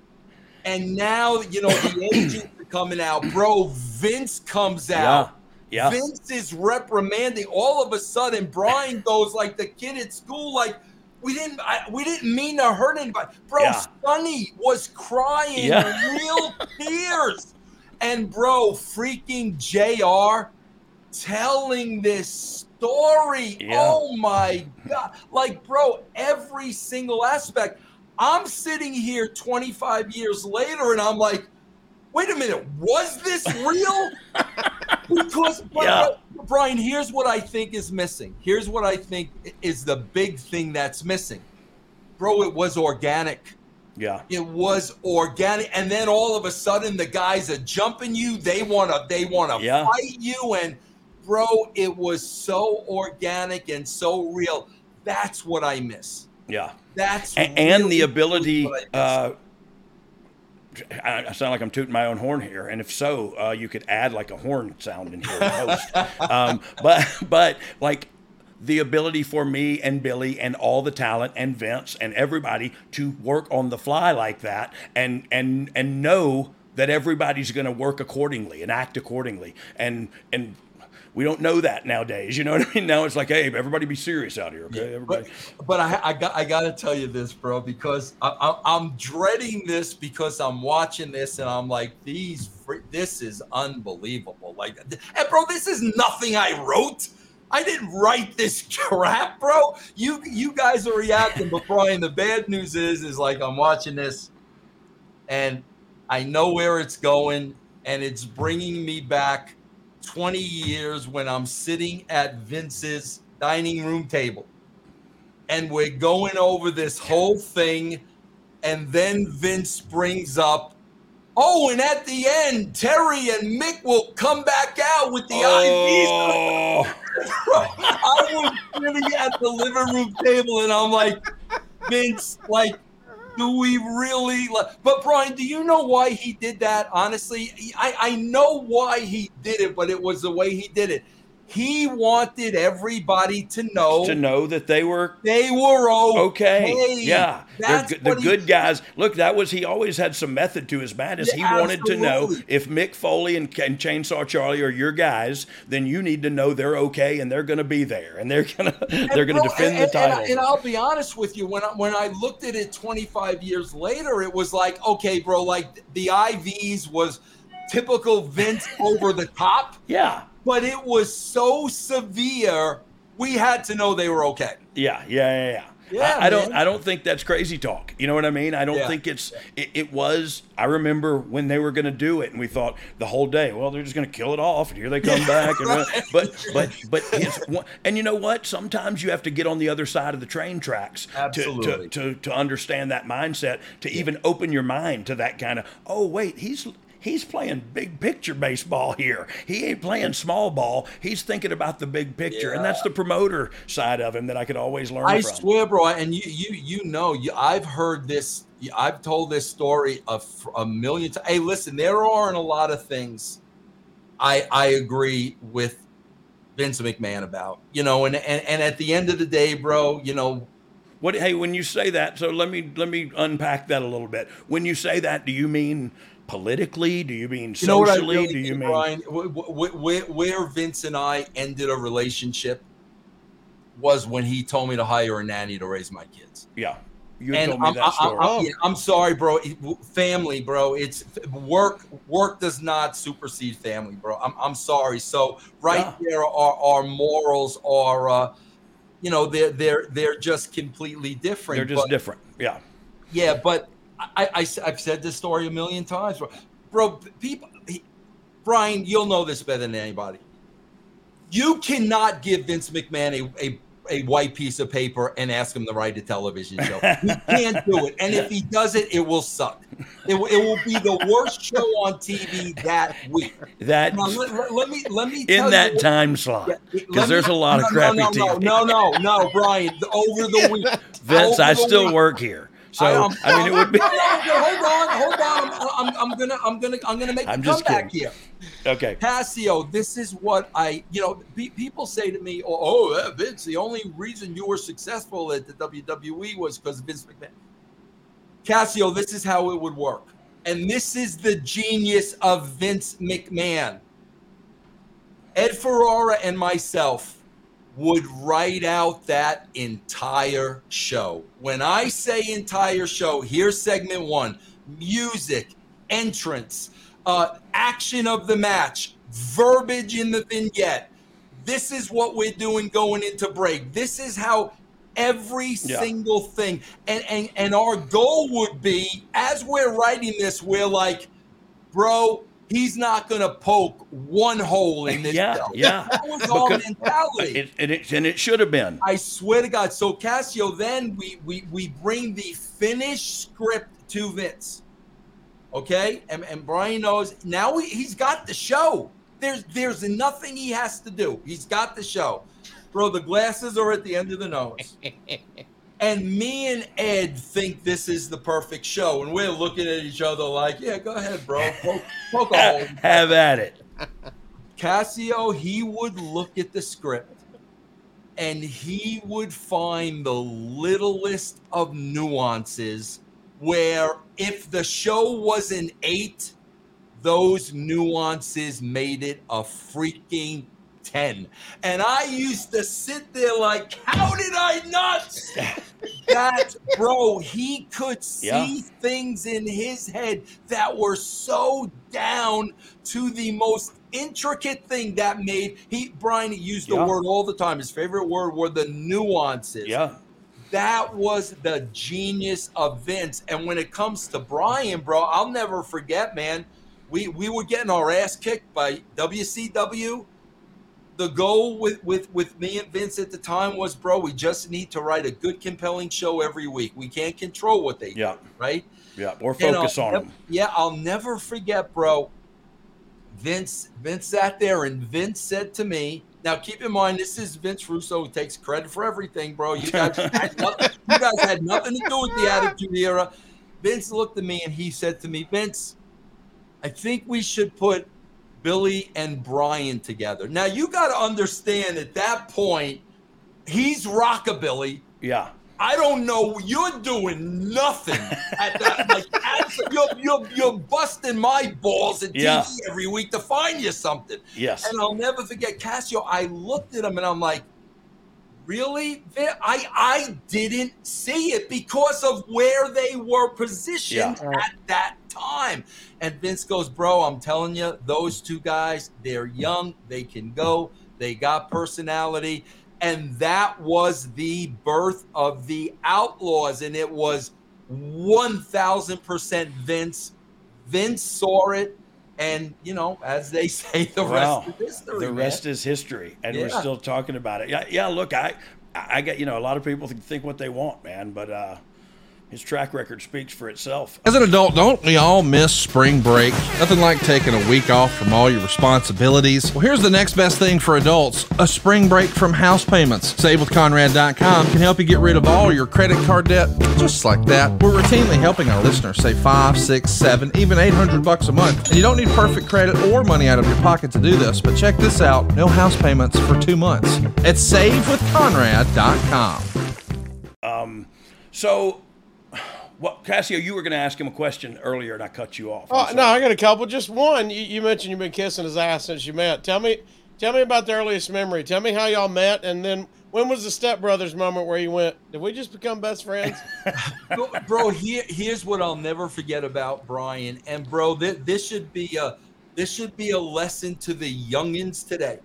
And now, you know, the coming out. Bro, Vince comes out. Yeah. Vince is reprimanding. All of a sudden, Brian goes like the kid at school, like, we didn't I, we didn't mean to hurt anybody. Bro, Yeah. Sonny was crying Yeah. real tears. And bro, freaking JR telling this story. Yeah. Oh my god. Like, bro, every single aspect. I'm sitting here 25 years later and I'm like, wait a minute, was this real? because Yeah. Brian, here's what I think is missing. Here's what I think is the big thing that's missing. Bro, it was organic. Yeah. It was organic, and then all of a sudden the guys are jumping you. They wanna, they wanna Yeah. fight you, and bro, it was so organic and so real. That's what I miss. Yeah. That's and really the ability. what I miss. Uh, I I sound like I'm tooting my own horn here, and if so, uh, you could add like a horn sound in here. Um, but but like the ability for me and Billy and all the talent and Vince and everybody to work on the fly like that and and and know that everybody's going to work accordingly and act accordingly and and we don't know that nowadays. You know what I mean? Now it's like, hey, everybody be serious out here, okay? Everybody. But I, I got I got to tell you this, bro, because I, I, I'm dreading this because I'm watching this and I'm like, these this is unbelievable. Like, and bro, this is nothing I wrote. I didn't write this crap, bro. You you guys are reacting, but Brian, the bad news is is like I'm watching this, and I know where it's going, and it's bringing me back 20 years when I'm sitting at Vince's dining room table and we're going over this whole thing. And then Vince brings up, oh, and at the end, Terry and Mick will come back out with the Oh. IVs. I was sitting at the living room table and I'm like, Vince, like, do we really? li- But Brian, do you know why he did that? Honestly, I, I know why he did it, but it was the way he did it. He wanted everybody to know to know that they were they were okay. okay. Yeah, They're That's good- the he- good guys. Look, that was he always had some method to his madness. Yeah, he wanted to know if Mick Foley and, and Chainsaw Charlie are your guys, then you need to know they're okay and they're going to be there and they're gonna they're going to defend and, the and- title. And, I'll be honest with you, when I, when I looked at it 25 years later, it was like, okay, bro, like the IVs was typical Vince over the top. Yeah. But it was so severe, we had to know they were okay. Yeah, yeah, yeah, yeah. Yeah, I, I don't. I don't think that's crazy talk. You know what I mean? I don't Yeah. think it's. It, it was. I remember when they were going to do it, and we thought the whole day, well, they're just going to kill it off, and here they come back. And, uh, But but but his, and you know what? Sometimes you have to get on the other side of the train tracks to, to to to understand that mindset, to even open your mind to that kind of. Oh wait, he's. He's playing big picture baseball here. He ain't playing small ball. He's thinking about the big picture, and that's the promoter side of him that I could always learn I from. swear, bro, and you you you know, you, I've heard this. I've told this story a million times. Hey, listen, there aren't a lot of things I I agree with Vince McMahon about. You know, and and, and at the end of the day, bro, you know, What? Hey, when you say that, so let me let me unpack that a little bit. When you say that, do you mean politically? Do you mean you know what I socially? really do you mean? Brian, wh- wh- where, where Vince and I ended a relationship was when he told me to hire a nanny to raise my kids. Yeah. You and told me I'm, that story. I'm- yeah, I'm sorry, bro. Family, bro. It's work. Work does not supersede family, bro. I'm, I'm sorry. So right there, our, our morals are, uh, you know, they're they're they're just completely different. They're just but- different. Yeah. Yeah, but I, I have said this story a million times, bro. Bro, people, he, Brian, you'll know this better than anybody. You cannot give Vince McMahon a, a a white piece of paper and ask him to write a television show. He can't do it, and if he does it, it will suck. It, will- it will be the worst show on TV that week. That Now, let, let- me let me in that what- time slot because me- there's a lot of no, crappy no, no, TV. No, no, no, no, Brian. Over the week, Vince, over I still week- work here, so I, I, um, mean it would be. hold on, hold on. I'm, I'm, I'm gonna, I'm gonna, I'm gonna make I'm a just comeback kidding. here. Okay. Casio, this is what I, you know, pe- people say to me, "Oh, oh Vince, the only reason you were successful at the WWE was because Vince McMahon." Casio, this is how it would work, and this is the genius of Vince McMahon. Ed Ferrara and myself would write out that entire show. When I say entire show, here's segment one music, entrance, uh, action of the match, verbiage in the vignette. This is what we're doing going into break. This is how every Yeah. single thing and, and and our goal would be as we're writing this we're like bro he's not gonna poke one hole in this Yeah, show. yeah. that was our Because- mentality It, and, it, and it should have been. I swear to God. So Casio, then we we we bring the finished script to Vince. Okay, and, and Brian knows now he, he's got the show. There's there's nothing he has to do. He's got the show. Bro, the glasses are at the end of the nose. And me and Ed think this is the perfect show, and we're looking at each other like, "Yeah, go ahead, bro. Poke, poke a hole." Have at it. Casio, he would look at the script and he would find the littlest of nuances where if the show was an eight, those nuances made it a freaking 10. And I used to sit there like, how did I not? that, bro, he could see Yeah. things in his head that were so down to the most intricate thing that made he Brian used the Yeah. word all the time. His favorite word were the nuances. Yeah. That was the genius of Vince. And when it comes to Brian, bro, I'll never forget, man. We we were getting our ass kicked by WCW. The goal with with with me and Vince at the time was, bro, we just need to write a good, compelling show every week. We can't control what they Yeah. do, right? Yeah. Or focus on nev- them. Yeah, I'll never forget, bro. Vince Vince sat there and Vince said to me, now keep in mind this is Vince Russo who takes credit for everything, bro. You guys had nothing, you guys had nothing to do with the attitude era. Vince looked at me and he said to me, Vince, I think we should put Billy and Brian together. Now you got to understand at that point, he's rockabilly. Yeah. I don't know. You're doing nothing at that. Like abs- you're, you're you're busting my balls at TV every week to find you something. Yes. And I'll never forget Casio. I looked at him and I'm like, really? I I didn't see it because of where they were positioned Yeah. at that time. And Vince goes, bro, I'm telling you, those two guys, they're young, they can go, they got personality. And that was the birth of the Outlaws. And it was 1000% Vince. Vince saw it. And, you know, as they say, the rest is history. The man. rest is history, and we're still talking about it. Yeah, yeah. Look, I, I get you know a lot of people think, think what they want, man, but uh, his track record speaks for itself. As an adult, don't we all miss spring break? Nothing like taking a week off from all your responsibilities. Well, here's the next best thing for adults a spring break from house payments. SaveWithConrad.com can help you get rid of all your credit card debt just like that. We're routinely helping our listeners save five, six, seven, even 800 bucks a month. And you don't need perfect credit or money out of your pocket to do this, but check this out no house payments for two months at SaveWithConrad.com. Um, so, what Casio, you were going to ask him a question earlier, and I cut you off. I'm Oh, sorry. no, I got a couple. Just one. You, you mentioned you've been kissing his ass since you met. Tell me, Tell me about the earliest memory. Tell me how y'all met, and then when was the stepbrothers moment where you went, "Did we just become best friends?" bro, bro here, here's what I'll never forget about Brian. And bro, this, this should be a this should be a lesson to the youngins today.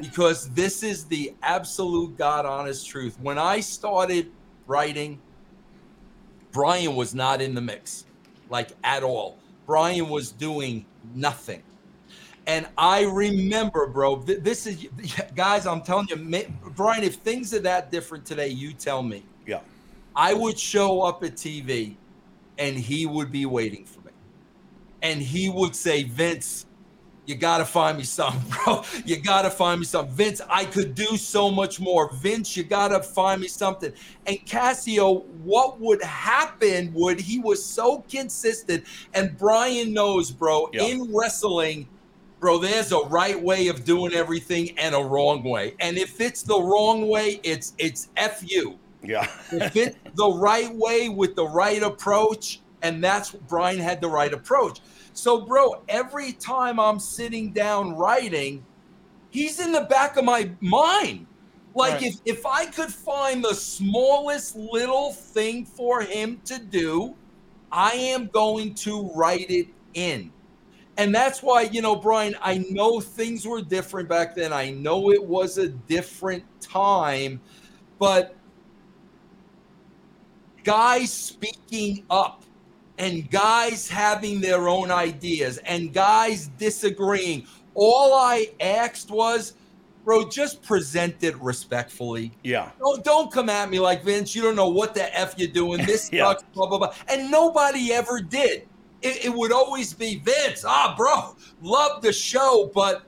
because this is the absolute God honest truth. When I started writing, Brian was not in the mix, like at all. Brian was doing nothing. And I remember, bro, th- this is, guys, I'm telling you, ma- Brian, if things are that different today, you tell me. Yeah. I would show up at TV and he would be waiting for me. And he would say, Vince, you got to find me something, bro. You got to find me something. Vince, I could do so much more. Vince, you got to find me something. And Casio, what would happen would he was so consistent. And Brian knows, bro, Yeah. in wrestling, bro, there's a right way of doing everything and a wrong way. And if it's the wrong way, it's it's F you. Yeah. if it's the right way with the right approach, and that's Brian had the right approach. So, bro, every time I'm sitting down writing, he's in the back of my mind. Like Right. if if I could find the smallest little thing for him to do, I am going to write it in. And that's why, you know, Brian, I know things were different back then. I know it was a different time, but guys speaking up and guys having their own ideas and guys disagreeing. All I asked was, bro, just present it respectfully. Yeah. Don't, don't come at me like Vince. You don't know what the f you're doing. This Yeah. sucks. Blah blah blah. And nobody ever did. It, it would always be Vince. Ah, bro, love the show, but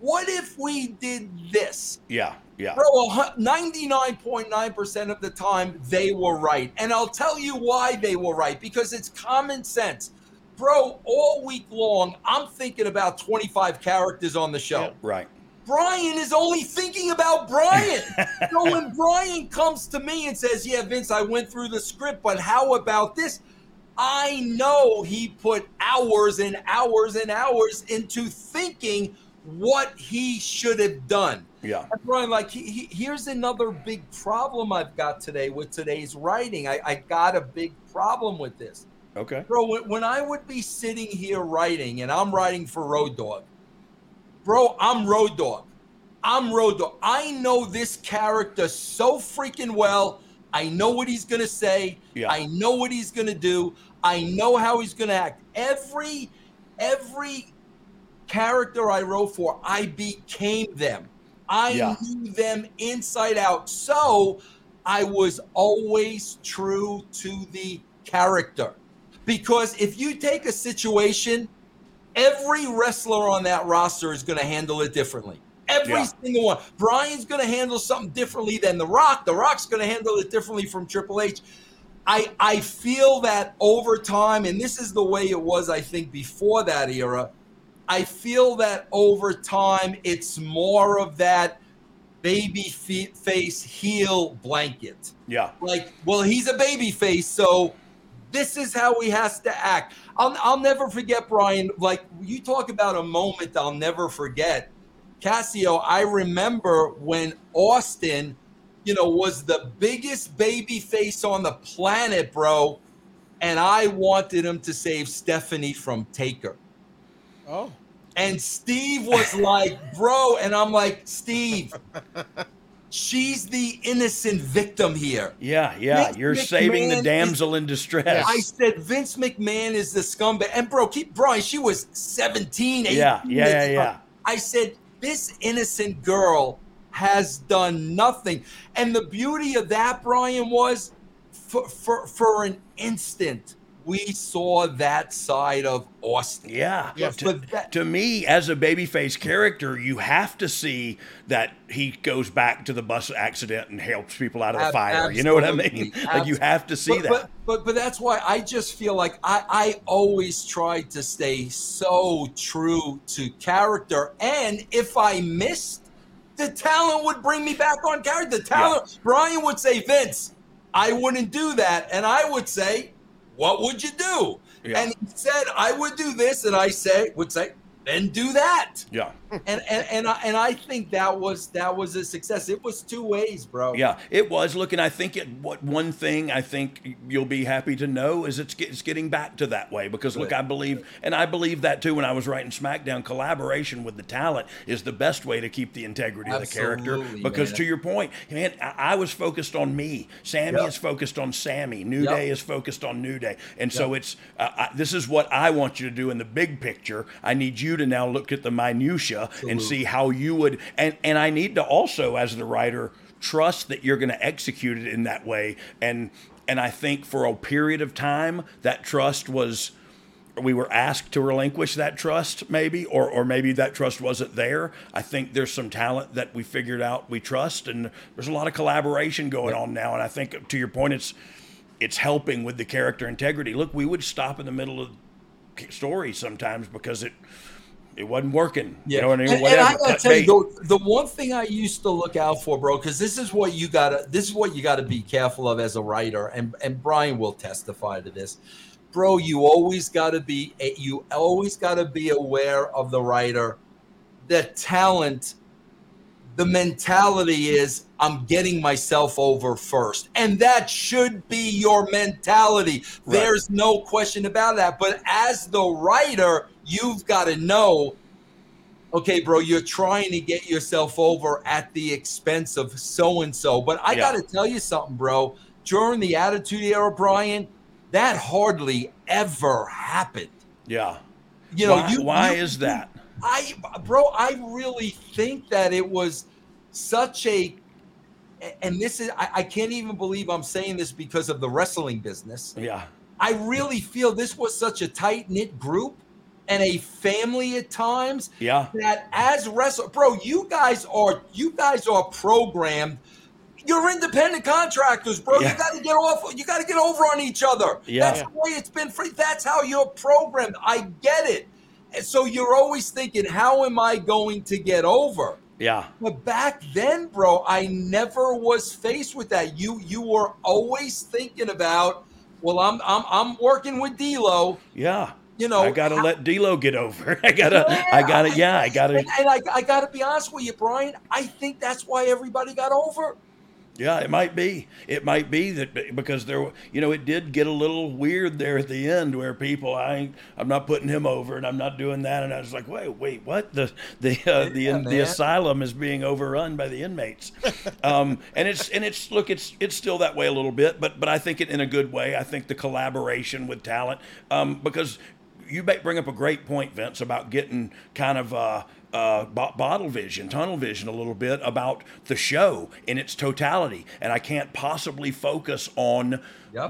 what if we did this? Yeah. Yeah. Bro, 99.9% of the time, they were right. And I'll tell you why they were right because it's common sense. Bro, all week long, I'm thinking about 25 characters on the show. Right. Brian is only thinking about Brian. so when Brian comes to me and says, Yeah, Vince, I went through the script, but how about this? I know he put hours and hours and hours into thinking what he should have done. Yeah. And Brian, like, he, he, here's another big problem I've got today with today's writing. I, I got a big problem with this. Okay. Bro, when, when I would be sitting here writing and I'm writing for Road Dogg, bro, I'm Road Dogg. I'm Road Dogg. I know this character so freaking well. I know what he's going to say. Yeah. I know what he's going to do. I know how he's going to act. Every, every character I wrote for, I became them. I Yeah. knew them inside out. So I was always true to the character. Because if you take a situation, every wrestler on that roster is going to handle it differently. Every Yeah. single one. Brian's going to handle something differently than The Rock. The Rock's going to handle it differently from Triple H. I I feel that over time, and this is the way it was, I think, before that era. I feel that over time, it's more of that baby face heel blanket. Yeah. Like, well, he's a baby face, so this is how he has to act. I'll, I'll never forget, Brian. Like, you talk about a moment I'll never forget. Casio, I remember when Austin, you know, was the biggest baby face on the planet, bro. And I wanted him to save Stephanie from Taker. Oh. And Steve was like, bro. And I'm like, Steve, she's the innocent victim here. Yeah. Yeah. Vince You're saving the McMahon is- damsel in distress. I said Vince McMahon is the scumbag. And bro, keep Brian, she was 17, 18. Yeah, yeah, yeah, yeah. I said, this innocent girl has done nothing. And the beauty of that, Brian, was for for, for an instant, we saw that side of Austin. Yeah. But To, that- to me, as a babyface character, you have to see that he goes back to the bus accident and helps people out of the Ab- fire. You know what I mean? absolutely. Like you have to see but, that. But, but but that's why I just feel like I I always tried to stay so true to character, and if I missed, the talent would bring me back on character. The talent. Brian would say, Vince, I wouldn't do that, and I would say, What would you do? Yeah. And he said, I would do this, and I say would say, then do that. Yeah. And and and I, and I think that was that was a success. It was two ways, bro. Yeah, it was. Look, and I think it. What one thing I think you'll be happy to know is it's, it's getting back to that way because look, I believe, and I believe that too. When I was writing SmackDown, collaboration with the talent is the best way to keep the integrity of the character. Because man. to your point, man, I, I was focused on me. Sammy Yep. is focused on Sammy. New Yep. Day is focused on New Day, and so it's uh, I, this is what I want you to do in the big picture. I need you to now look at the minutia and see how you would, and and I need to also, as the writer, trust that you're going to execute it in that way. And and I think for a period of time, that trust was. We were asked to relinquish that trust, maybe, or or maybe that trust wasn't there. I think there's some talent that we figured out we trust, and there's a lot of collaboration going on now. And I think, to your point, it's it's helping with the character integrity. Look, we would stop in the middle of stories sometimes because it it wasn't working. You know what I mean? And, and I gotta tell you, the, the one thing I used to look out for, bro, because this is what you gotta, this is what you gotta be careful of as a writer, and and Brian will testify to this, bro. You always gotta be, you always gotta be aware of the writer, the talent. The mentality is I'm getting myself over first. And that should be your mentality. Right. There's no question about that. But as the writer, you've got to know okay, bro, you're trying to get yourself over at the expense of so and so. But I Yeah. got to tell you something, bro. During the Attitude Era, Brian, that hardly ever happened. Yeah. You know, why, you- why you- is that? I, bro, I really think that it was such a, and this is, I, I can't even believe I'm saying this because of the wrestling business. Yeah. I really feel this was such a tight knit group and a family at times Yeah. that as wrestler, bro, you guys are, you guys are programmed. You're independent contractors, bro. Yeah. You got to get off. You got to get over on each other. Yeah. That's the way it's been free. That's how you're programmed. I get it. And so you're always thinking, how am I going to get over? Yeah. But back then, bro, I never was faced with that. You you were always thinking about, well, I'm I'm I'm working with D'Lo. Yeah. You know, I gotta let D'Lo get over. I gotta. I gotta. Yeah. I gotta. And, and I, I got to be honest with you, Brian. I think that's why everybody got over. Yeah, it might be. It might be that because there, you know, it did get a little weird there at the end where people, I, I'm not putting him over, and I'm not doing that, and I was like, wait, wait, what? The the uh, the Yeah, the asylum is being overrun by the inmates, um, and it's and it's look, it's it's still that way a little bit, but but I think it in a good way. I think the collaboration with talent, um, because you bring up a great point, Vince, about getting kind of uh, uh, bo- bottle vision, tunnel vision a little bit about the show in its totality. And I can't possibly focus on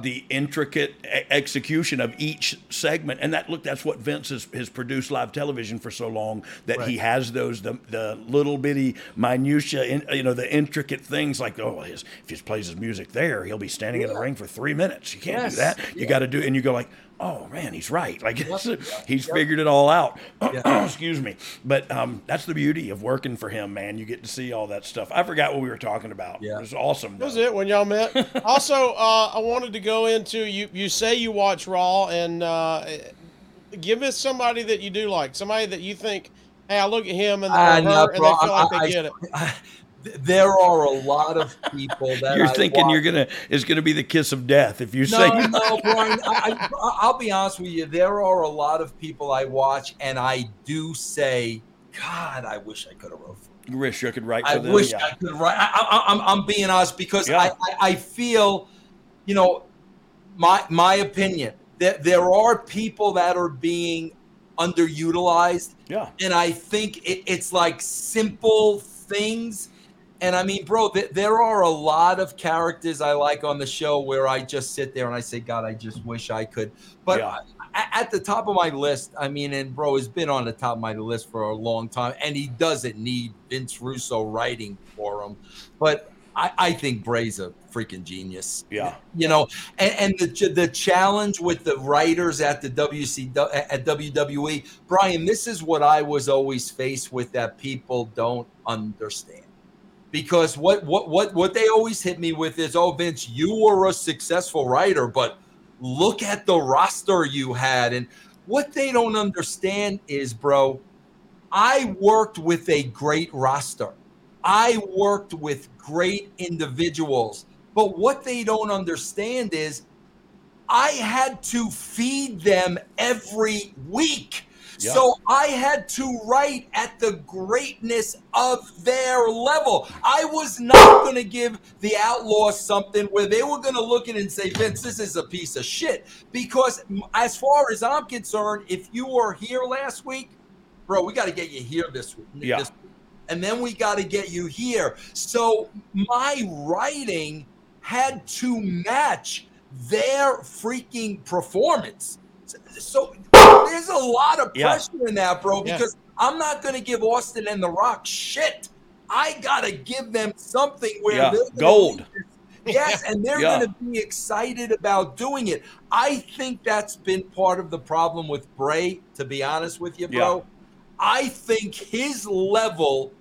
the intricate e- execution of each segment. And that look, that's what Vince has, has produced live television for so long that he has those the, the little bitty minutia, in, you know, the intricate things like oh, his, if he plays his music there, he'll be standing in the ring for three minutes. You can't Yes. do that. You Yeah. got to do, and you go like. Oh man, he's right. Like Yep. he's Yep. figured it all out. Excuse me, but um, that's the beauty of working for him, man. You get to see all that stuff. I forgot what we were talking about. Yeah. It was awesome. That was it when y'all met. also, uh, I wanted to go into you. You say you watch Raw, and uh, give us somebody that you do like, somebody that you think, hey, I look at him and, or I her, know, and they feel I- like they I- get it. There are a lot of people that You're I thinking watch- you're gonna it's gonna be the kiss of death if you No, say no, Brian. I, I, I'll be honest with you. There are a lot of people I watch, and I do say, God, I wish I could have wrote. You wish you could write I them. wish yeah. I could write. I, I, I'm, I'm being honest because Yeah. I, I, I feel, you know, my my opinion that there are people that are being underutilized. Yeah. And I think it, it's like simple things. And I mean, bro, th- there are a lot of characters I like on the show where I just sit there and I say, God, I just wish I could. But Yeah. a- at the top of my list, I mean, and bro has been on the top of my list for a long time, and he doesn't need Vince Russo writing for him. But I, I think Bray's a freaking genius. Yeah. You know, and, and the the challenge with the writers at the WC at WWE, Brian, this is what I was always faced with that people don't understand. Because what what what what they always hit me with is, oh Vince, you were a successful writer, but look at the roster you had. And what they don't understand is, bro, I worked with a great roster. I worked with great individuals. But what they don't understand is I had to feed them every week. Yeah. So I had to write at the greatness of their level. I was not going to give the Outlaws something where they were going to look at it and say, Vince, this is a piece of shit. Because as far as I'm concerned, if you were here last week, bro, we got to get you here this week. Yeah. this week. and then we got to get you here. So my writing had to match their freaking performance. So there's a lot of Yeah. pressure in that, bro, Yeah. because I'm not going to give Austin and The Rock shit. I got to give them something where Yeah, they're gold. Yes, and they're Yeah. going to be excited about doing it. I think that's been part of the problem with Bray, to be honest with you, bro. Yeah. I think his level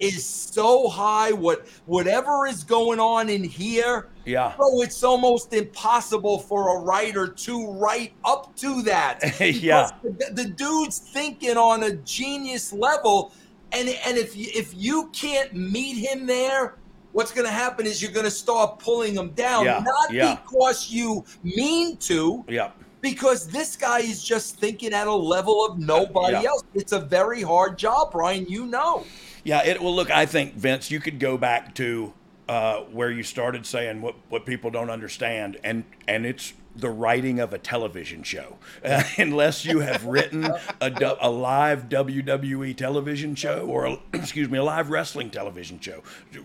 is so high. What whatever is going on in here, Yeah. bro, it's almost impossible for a writer to write up to that. Yeah. The, the dude's thinking on a genius level, and and if you, if you can't meet him there. What's going to happen is you're going to start pulling him down, Yeah, not yeah. because you mean to, Yeah. because this guy is just thinking at a level of nobody Yeah. else. It's a very hard job, Brian. You know. Yeah, it well look, I think Vince, you could go back to uh, where you started saying what, what people don't understand and and it's the writing of a television show. Uh, unless you have written a, a live WWE television show or a, excuse me, a live wrestling television show.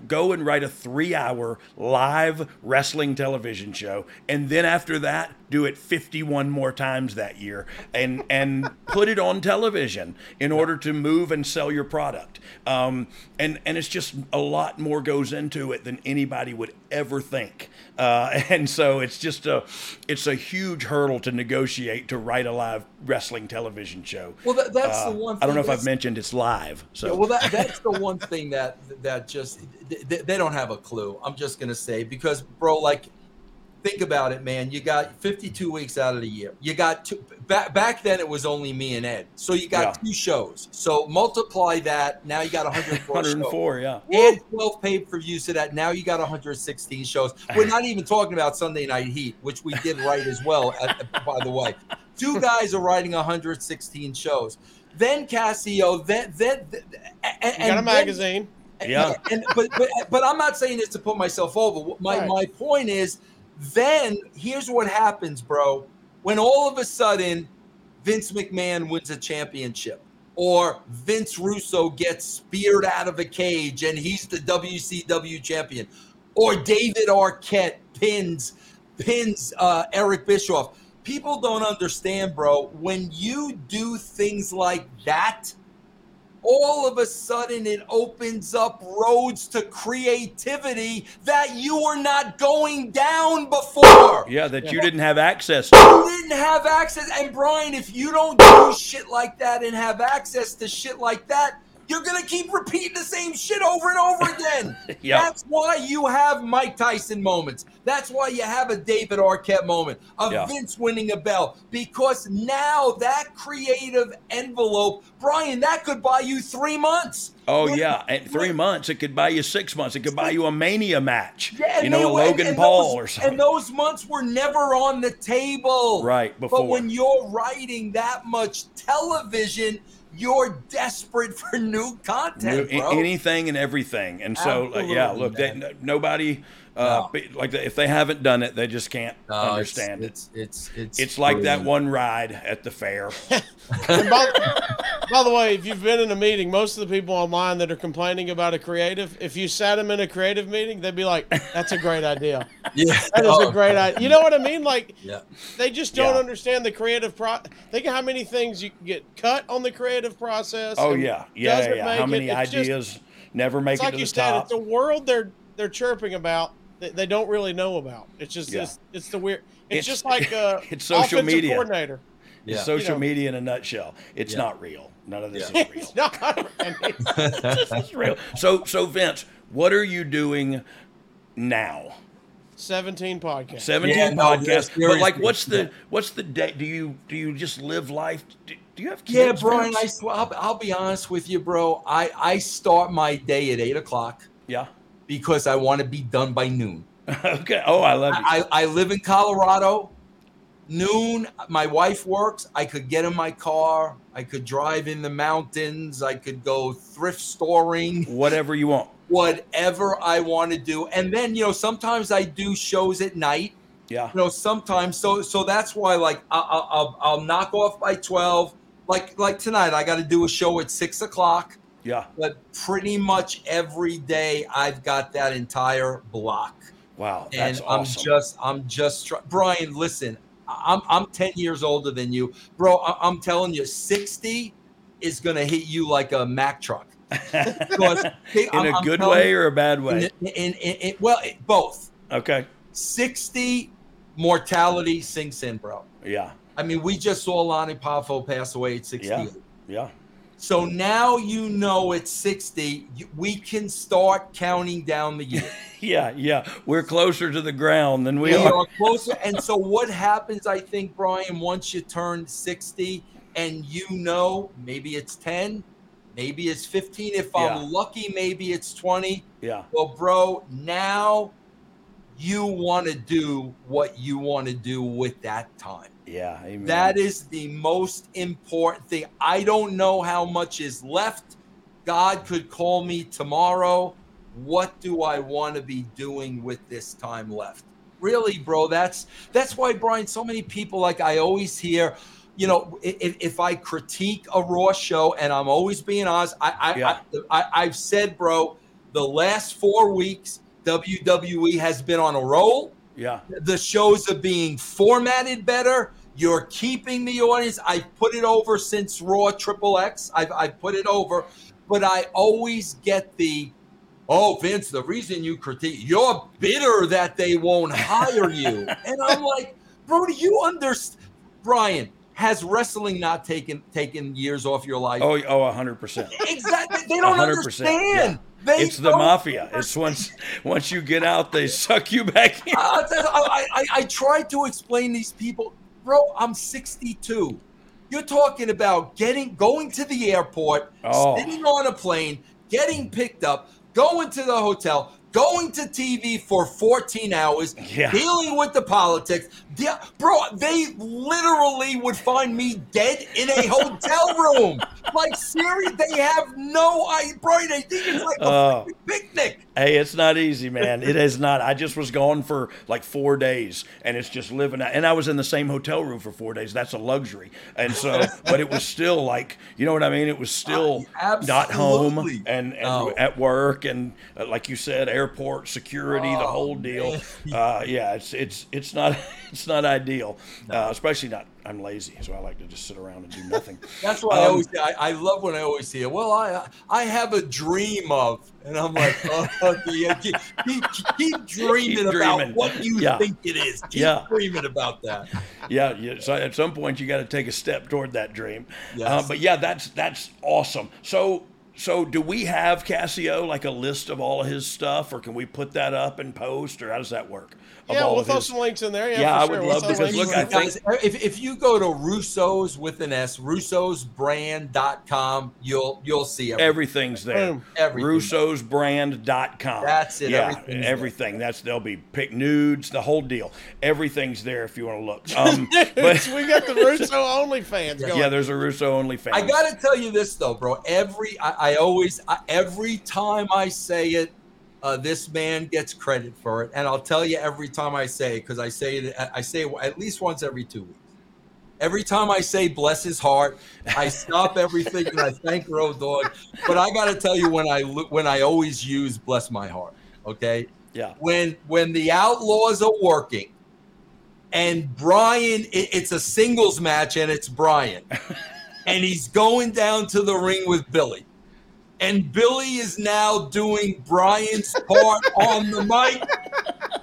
Go and write a 3-hour live wrestling television show and then after that do it 51 more times that year and and put it on television in order to move and sell your product um, and and it's just a lot more goes into it than anybody would ever think uh, and so it's just a it's a huge hurdle to negotiate to write a live wrestling television show Well, that- that's Uh, the one thing. I don't know if I've mentioned it's live so Yeah, well, that, that's the one thing that that just they, they don't have a clue. I'm just gonna say because, bro, like, think about it, man. You got 52 weeks out of the year. You got two. Back back then, it was only me and Ed, so you got Yeah. two shows. So multiply that. Now you got 104. 104 yeah And 12 pay per views to that. Now you got 116 shows. We're not even talking about Sunday Night Heat, which we did right as well, at, by the way. Two guys are writing 116 shows. Then Casio, then, then, and, You got a magazine. Yeah. and but, but but I'm not saying this to put myself over. My Right. my point is, then here's what happens, bro. When all of a sudden Vince McMahon wins a championship, or Vince Russo gets speared out of a cage and he's the WCW champion, or David Arquette pins pins uh, Eric Bischoff. People don't understand, bro. When you do things like that, all of a sudden it opens up roads to creativity that you were not going down before. yeah that you didn't have access to You didn't have access. And Brian, if you don't do shit like that and have access to shit like that, you're gonna keep repeating the same shit over and over again. Yeah. That's why you have Mike Tyson moments. That's why you have a David Arquette moment, a Yeah. Vince winning a bell. Because now that creative envelope, Brian, that could buy you three months. Oh When- yeah, at three months it could buy you six months. It could buy you a Mania match. Yeah, you know, a and- Logan and Paul those- or something. And those months were never on the table. Right, before. But when you're writing that much television, you're desperate for new content, New- bro. anything and everything. And so, like, yeah, look, they, nobody, uh, be- like, if they haven't done it, they just can't No, it's- understand it's, it's, it's, it. It's like that one ride at the fair. By, by the way, if you've been in a meeting, most of the people online that are complaining about a creative, if you sat them in a creative meeting, they'd be like, "That's a great idea. Yeah. That is Oh, a great idea." You know what I mean? Like, Yeah. they just don't Yeah. understand the creative pro. Think of how many things you can get cut on the creative process. oh and yeah, yeah, yeah. make How it. many just- ideas never make it's it like to you the said, top? it's a world they're they're chirping about that they don't really know about. It's just Yeah. it's, it's the weird. It's, It's- just like uh, it's social media. coordinator. It's Yeah. social You know. media in a nutshell. It's Yeah. not real. None of this Yeah. is real. It's not. I mean, It's real. So, so Vince, what are you doing now? Seventeen podcasts. 17 Yeah, no, podcasts yes, but like what's the Yeah. what's the day do you do you just live life do, do Do you have kids? Yeah, Brian. Vince? I I'll, I'll be honest with you, bro. I I start my day at eight o'clock. Yeah. Because I want to be done by noon. okay. Oh, I love you. I, I live in Colorado. Noon, my wife works. I could get in my car. I could drive in the mountains. I could go thrift storing. Whatever you want. Whatever I want to do. And then, you know, sometimes I do shows at night. Yeah. You know, sometimes. So, so that's why, like, I, I, I'll, I'll knock off by twelve. Like, like tonight, I got to do a show at six o'clock. Yeah. But pretty much every day, I've got that entire block Wow. and I'm awesome. just, I'm just, try- Brian. Listen, I'm, I'm 10 years older than you, bro. I- I'm telling you, 60 is gonna hit you like a Mack truck. Because in I'm- a good way you, or a bad way? In, in, in, in- well, it- both. Okay. 60 mortality sinks in, bro. Yeah. I mean, we just saw Lanny Poffo pass away at 68. Yeah. Yeah. So now you know at 60, we can start counting down the years. Yeah. Yeah. We're closer to the ground than we, we are. are closer. And so what happens, I think, Brian, once you turn 60 and you know maybe it's 10, maybe it's 15. If Yeah. I'm lucky, maybe it's 20. Yeah. Well, bro, now you want to do what you want to do with that time. Yeah. Amen. That is the most important thing. I don't know how much is left. God could call me tomorrow. What do I want to be doing with this time left? Really, bro, that's that's why Brian so many people like I always hear, you know, if, if I critique a raw show and I'm always being honest, I I, Yeah. I, I I've said, bro, the last 4 weeks WWE has been on a roll Yeah. the shows are being formatted better. You're keeping the audience. I put it over since Raw Triple X. I've, I've put it over, but I always get the, oh, Vince, the reason you critique, you're bitter that they won't hire you. and I'm like, bro, do you understand? Brian, has wrestling not taken taken years off your life? Oh, oh, hundred percent. Exactly. They don't 100%, understand. yeah. They it's the mafia. It's once once you get out, they suck you back in. Uh, I, I, I, I tried to explain these people, bro. I'm 62. You're talking about getting going to the airport, Oh. sitting on a plane, getting picked up, going to the hotel, going to TV for 14 hours, Yeah. dealing with the politics. De- bro, they literally would find me dead in a hotel room. Like, seriously, they have no idea. Bro, they think it's like a Oh. freaking picnic. Hey, it's not easy, man. It is not. I just was gone for like four days, and it's just living. And I was in the same hotel room for four days. That's a luxury. And so, but it was still like, you know what I mean? It was still not home and, and No. at work, and uh, like you said, airport security, the Oh, whole deal. Uh, yeah, it's it's it's not it's not ideal, uh, especially not. I'm lazy, so I like to just sit around and do nothing. That's why I Um, always I, I love when I always hear, well, I I have a dream of, and I'm like, oh, yeah, keep, keep, keep dreaming Keep about dreaming. what you Yeah. think it is. Keep Yeah. dreaming about that. yeah, yeah. So at some point, you got to take a step toward that dream. Yes. Uh, but yeah, that's that's awesome. So so do we have Casio like a list of all of his stuff, or can we put that up and post, or how does that work? Of Yeah, all we'll of throw his- some links in there. Yeah, Yeah, for I sure. would We'll love throw because look, in I think if, if you go to Russo's with an S, russosbrand.com, you'll you'll see everything. Everything's there. Boom. Everything. Russo'sBrand.com. That's it. Yeah, Everything's everything. That's they'll be pick nudes, the whole deal. Everything's there if you want to look. Um, but we got the Russo only fans going. yeah, there's a Russo only fan. I got to tell you this though, bro. Every I, I always I, every time I say it, uh, this man gets credit for it, and I'll tell you every time I say it because I say it I say it at least once every two weeks. Every time I say bless his heart, I stop everything and I thank Road Dogg. But I got to tell you when I when I always use bless my heart. Okay, Yeah. when when the Outlaws are working, and Brian, it, it's a singles match, and it's Brian, and he's going down to the ring with Billy, and Billy is now doing Brian's part on the mic.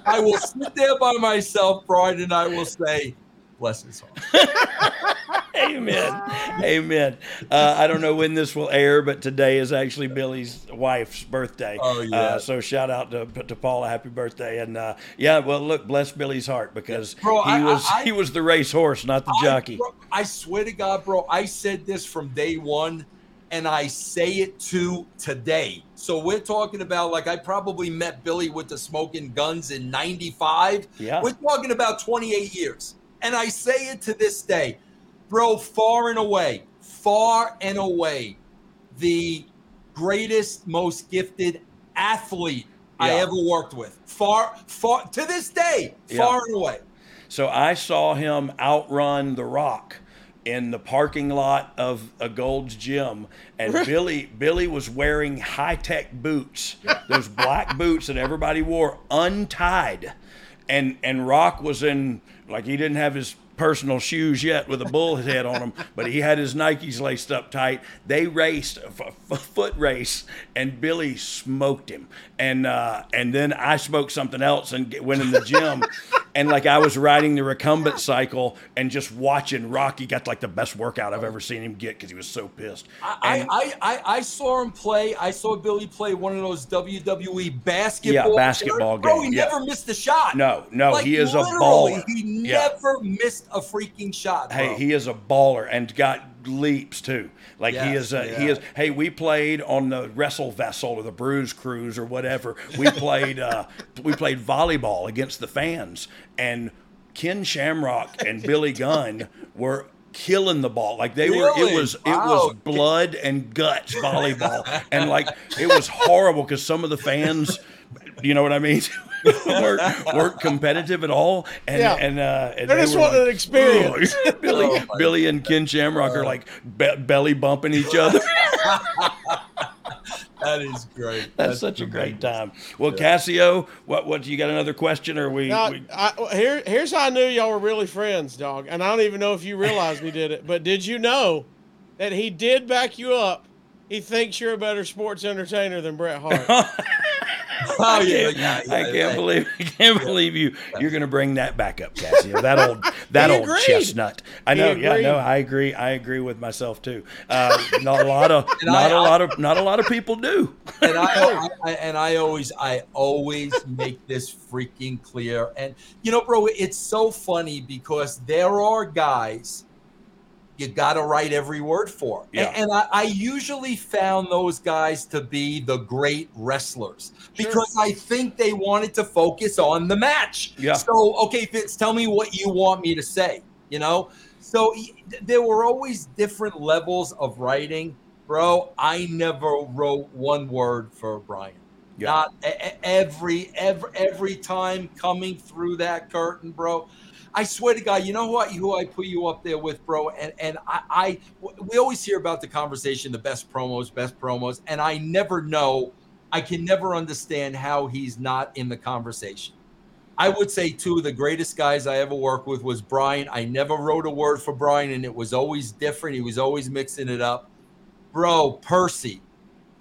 I will sit there by myself, Brian, and I will say, "Bless his heart." Amen. Amen. Uh, I don't know when this will air, but today is actually Billy's wife's birthday. Oh, yeah. Uh, so shout out to, to Paula, happy birthday, and uh, yeah, well, look, bless Billy's heart because Bro, he I- was I- he was the race horse, not the jockey. Bro, I swear to God, bro, I said this from day one, and I say it to today. So we're talking about like I probably met Billy with the Smoking Gunns in '95. Yeah. we're talking about 28 years, and I say it to this day, bro. Far and away, far and away, the greatest, most gifted athlete I ever worked with. Far, far to this day, Yeah. far and away. So I saw him outrun The Rock in the parking lot of a Gold's Gym, and Billy Billy was wearing high tech boots, those black boots that everybody wore, untied, and and Rock was in like he didn't have his personal shoes yet with a bull head on them, but he had his Nikes laced up tight. They raced a f- foot race, and Billy smoked him, and uh, and then I smoked something else and went in the gym, and like I was riding the recumbent cycle and just watching Rocky got like the best workout I've ever seen him get because he was so pissed. I, And- I, I, I saw him play. I saw Billy play one of those WWE basketball. Yeah, basketball Bro, game, he yeah. never missed a shot. No, no, Like, he is a baller. He Yeah. never missed a freaking shot. Hey, he is a baller and got leaps too. Like he is a he is hey, we played on the Wrestle Vessel or the Bruise Cruise or whatever. We played uh we played volleyball against the fans and Ken Shamrock and Billy Gunn were killing the ball like they were it Really? was it was blood and guts volleyball and like it was horrible because some of the fans you know what I mean weren't, weren't competitive at all and Yeah. and uh and They they just wanted like, an experience. Billy, Oh, Billy and Ken Shamrock are like be- belly bumping each other. that is great. That's, such a great time. Well, Casio, what what you got another question or we, Now, we I, here, here's how I knew y'all were really friends, dog. And I don't even know if you realized we did it, but did you know that he did back you up? He thinks you're a better sports entertainer than Bret Hart. Oh yeah, yeah, yeah, I can't yeah. believe I can't believe you you're going to bring that back up, Casio. That old that old agreed. chestnut. I know. Yeah, no, I agree. I agree with myself too. Uh, not a lot of not I- a lot of not a lot of people do. and I, I, I and I always I always make this freaking clear. And you know, bro, it's so funny because there are guys you gotta write every word for. Yeah. And, and I, I usually found those guys to be the great wrestlers because I think they wanted to focus on the match. Yeah. So okay, Vince, tell me what you want me to say. You know, so there were always different levels of writing, bro. I never wrote one word for Brian. Yeah. Not every every every time coming through that curtain, bro. I swear to God, you know who I, who I put you up there with, bro? And and I, I we always hear about the conversation, the best promos, best promos, and I never know, I can never understand how he's not in the conversation. I would say two of the greatest guys I ever worked with was Brian. I never wrote a word for Brian, and it was always different. He was always mixing it up. Bro, Percy.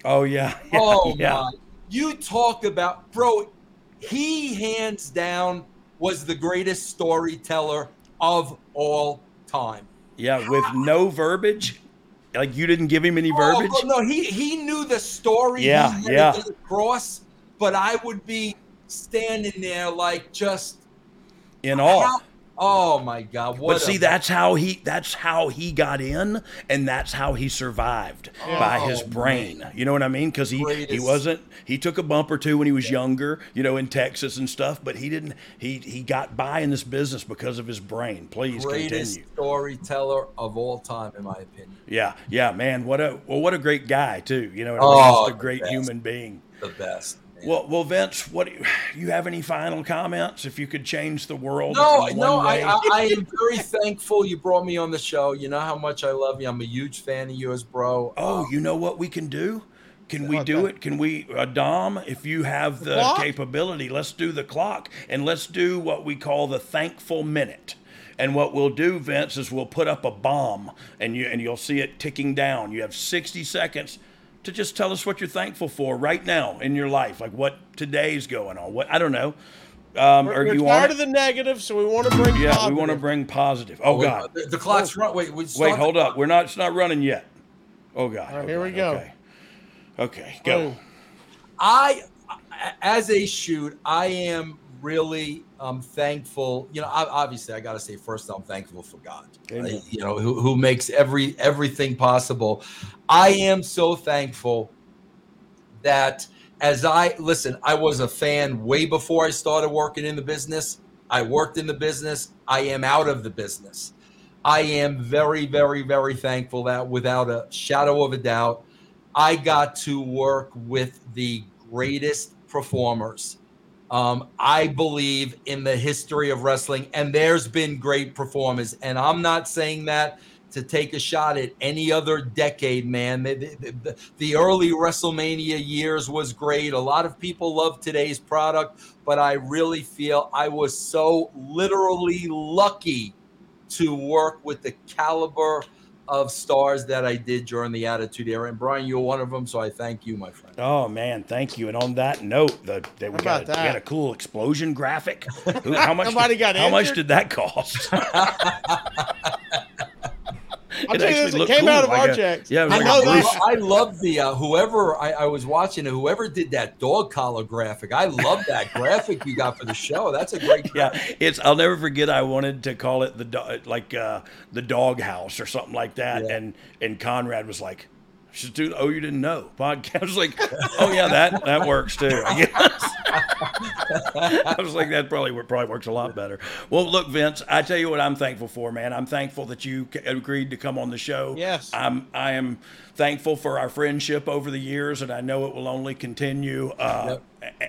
Oh yeah. yeah oh yeah. my. You talk about bro, he hands down was the greatest storyteller of all time. Yeah, with no verbiage. Like you didn't give him any Oh, verbiage. bro, no, he he knew the story. Yeah, yeah. it across, but I would be standing there like just in awe. how- Oh my God! But see, a- that's how he that's how he got in, and that's how he survived by oh, his Oh, brain. You know what I mean? Because he he wasn't he took a bump or two when he was younger, you know, in Texas and stuff. But he didn't he he got by in this business because of his brain. Please greatest continue. storyteller of all time, in my opinion. Yeah, yeah, man. What a well, what a great guy too. You know, what I Oh, mean? just a great best. human being. The best. Well, well, Vince, what do you, you have any final comments? If you could change the world, No, in no, one I. I, I am very thankful you brought me on the show. You know how much I love you. I'm a huge fan of yours, bro. Oh, you know what we can do? Can we What do it? Can we, uh, Dom? If you have the clock? capability, let's do the clock and let's do what we call the thankful minute. And what we'll do, Vince, is we'll put up a bomb, and you and you'll see it ticking down. You have 60 seconds to just tell us what you're thankful for right now in your life, like what today's going on. What I don't know. Um, We're, or we're you tired want? of the negative, so we want to bring yeah, positive. we want to bring positive. Oh wait, God, the, the clock's run. Wait, we wait, hold up. We're not. It's not running yet. Oh God. All right, oh, here we go. Okay. Okay, go. I, as a shoot, I am really um, thankful. You know, obviously, I got to say first, I'm thankful for God. You know, who, who makes every everything possible. I am so thankful that as I listen, I was a fan way before I started working in the business. I worked in the business. I am out of the business. I am very, very, very thankful that without a shadow of a doubt, I got to work with the greatest performers. Um, I believe in the history of wrestling, and there's been great performers. And I'm not saying that to take a shot at any other decade, man. The, the, the, the early WrestleMania years was great. A lot of people love today's product, but I really feel I was so literally lucky to work with the caliber of stars that I did during the Attitude Era. And Brian, you're one of them, so I thank you, my friend. Oh man, thank you. And on that note, the, the we, got, about a, we got a cool explosion graphic. Who, how much? Somebody did, got How much did that cost? I'll It tell you actually this, it looked came cool, out of like our checks. yeah, it was I know that. I love the uh, whoever I, I was watching it, whoever did that dog collar graphic. I love that graphic you got for the show. That's a great. yeah, it's. I'll never forget. I wanted to call it the do- like uh, the dog house or something like that, Yeah. and and Conrad was like. Just do. Oh, you didn't know podcast. I was like, oh yeah, that that works too. I guess. I was like, that probably probably works a lot better. Well, look, Vince, I tell you what, I'm thankful for, man. I'm thankful that you agreed to come on the show. Yes. I'm. I am thankful for our friendship over the years, and I know it will only continue. Uh, a-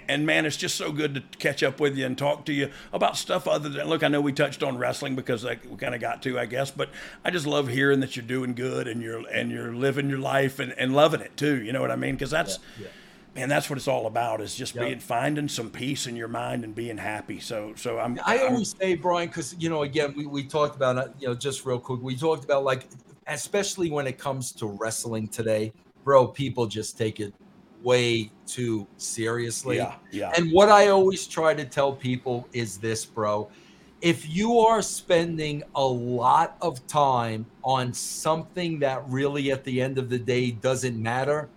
And man, it's just so good to catch up with you and talk to you about stuff other than look. I know we touched on wrestling because we kind of got to, I guess, but I just love hearing that you're doing good and you're and you're living your life and, and loving it too. You know what I mean? Because that's yeah man, that's what it's all about is just Yeah. being finding some peace in your mind and being happy. So so I'm. I I'm- always say, Brian, because you know, again, we, we talked about uh, you know, just real quick. We talked about like, especially when it comes to wrestling today, bro. People just take it way too seriously. Yeah, yeah. And what I always try to tell people is this, bro. If you are spending a lot of time on something that really at the end of the day doesn't matter,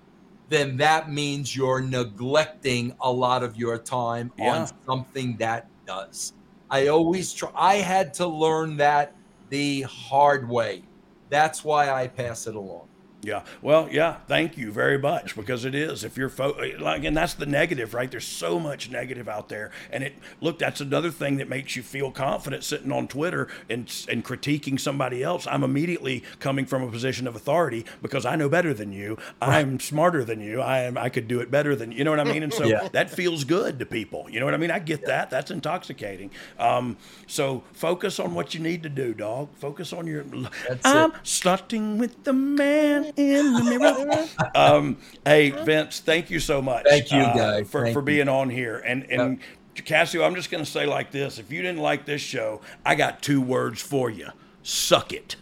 then that means you're neglecting a lot of your time Yeah. on something that does. I always try, I had to learn that the hard way. That's why I pass it along. Yeah. Well, yeah. Thank you very much because it is. If you're fo- like, and that's the negative, right? There's so much negative out there, and it look. That's another thing that makes you feel confident sitting on Twitter and and critiquing somebody else. I'm immediately coming from a position of authority because I know better than you. I'm smarter than you. I am. I could do it better than you know what I mean. And so Yeah. that feels good to people. You know what I mean? I get that. That's intoxicating. Um, so focus on what you need to do, dog. Focus on your. That's I'm it. starting with the man in the mirror. um, hey, Vince, thank you so much. Thank you, uh, guy. for, Thank for you. being on here. And and Casio, I'm just going to say like this: if you didn't like this show, I got two words for you: suck it.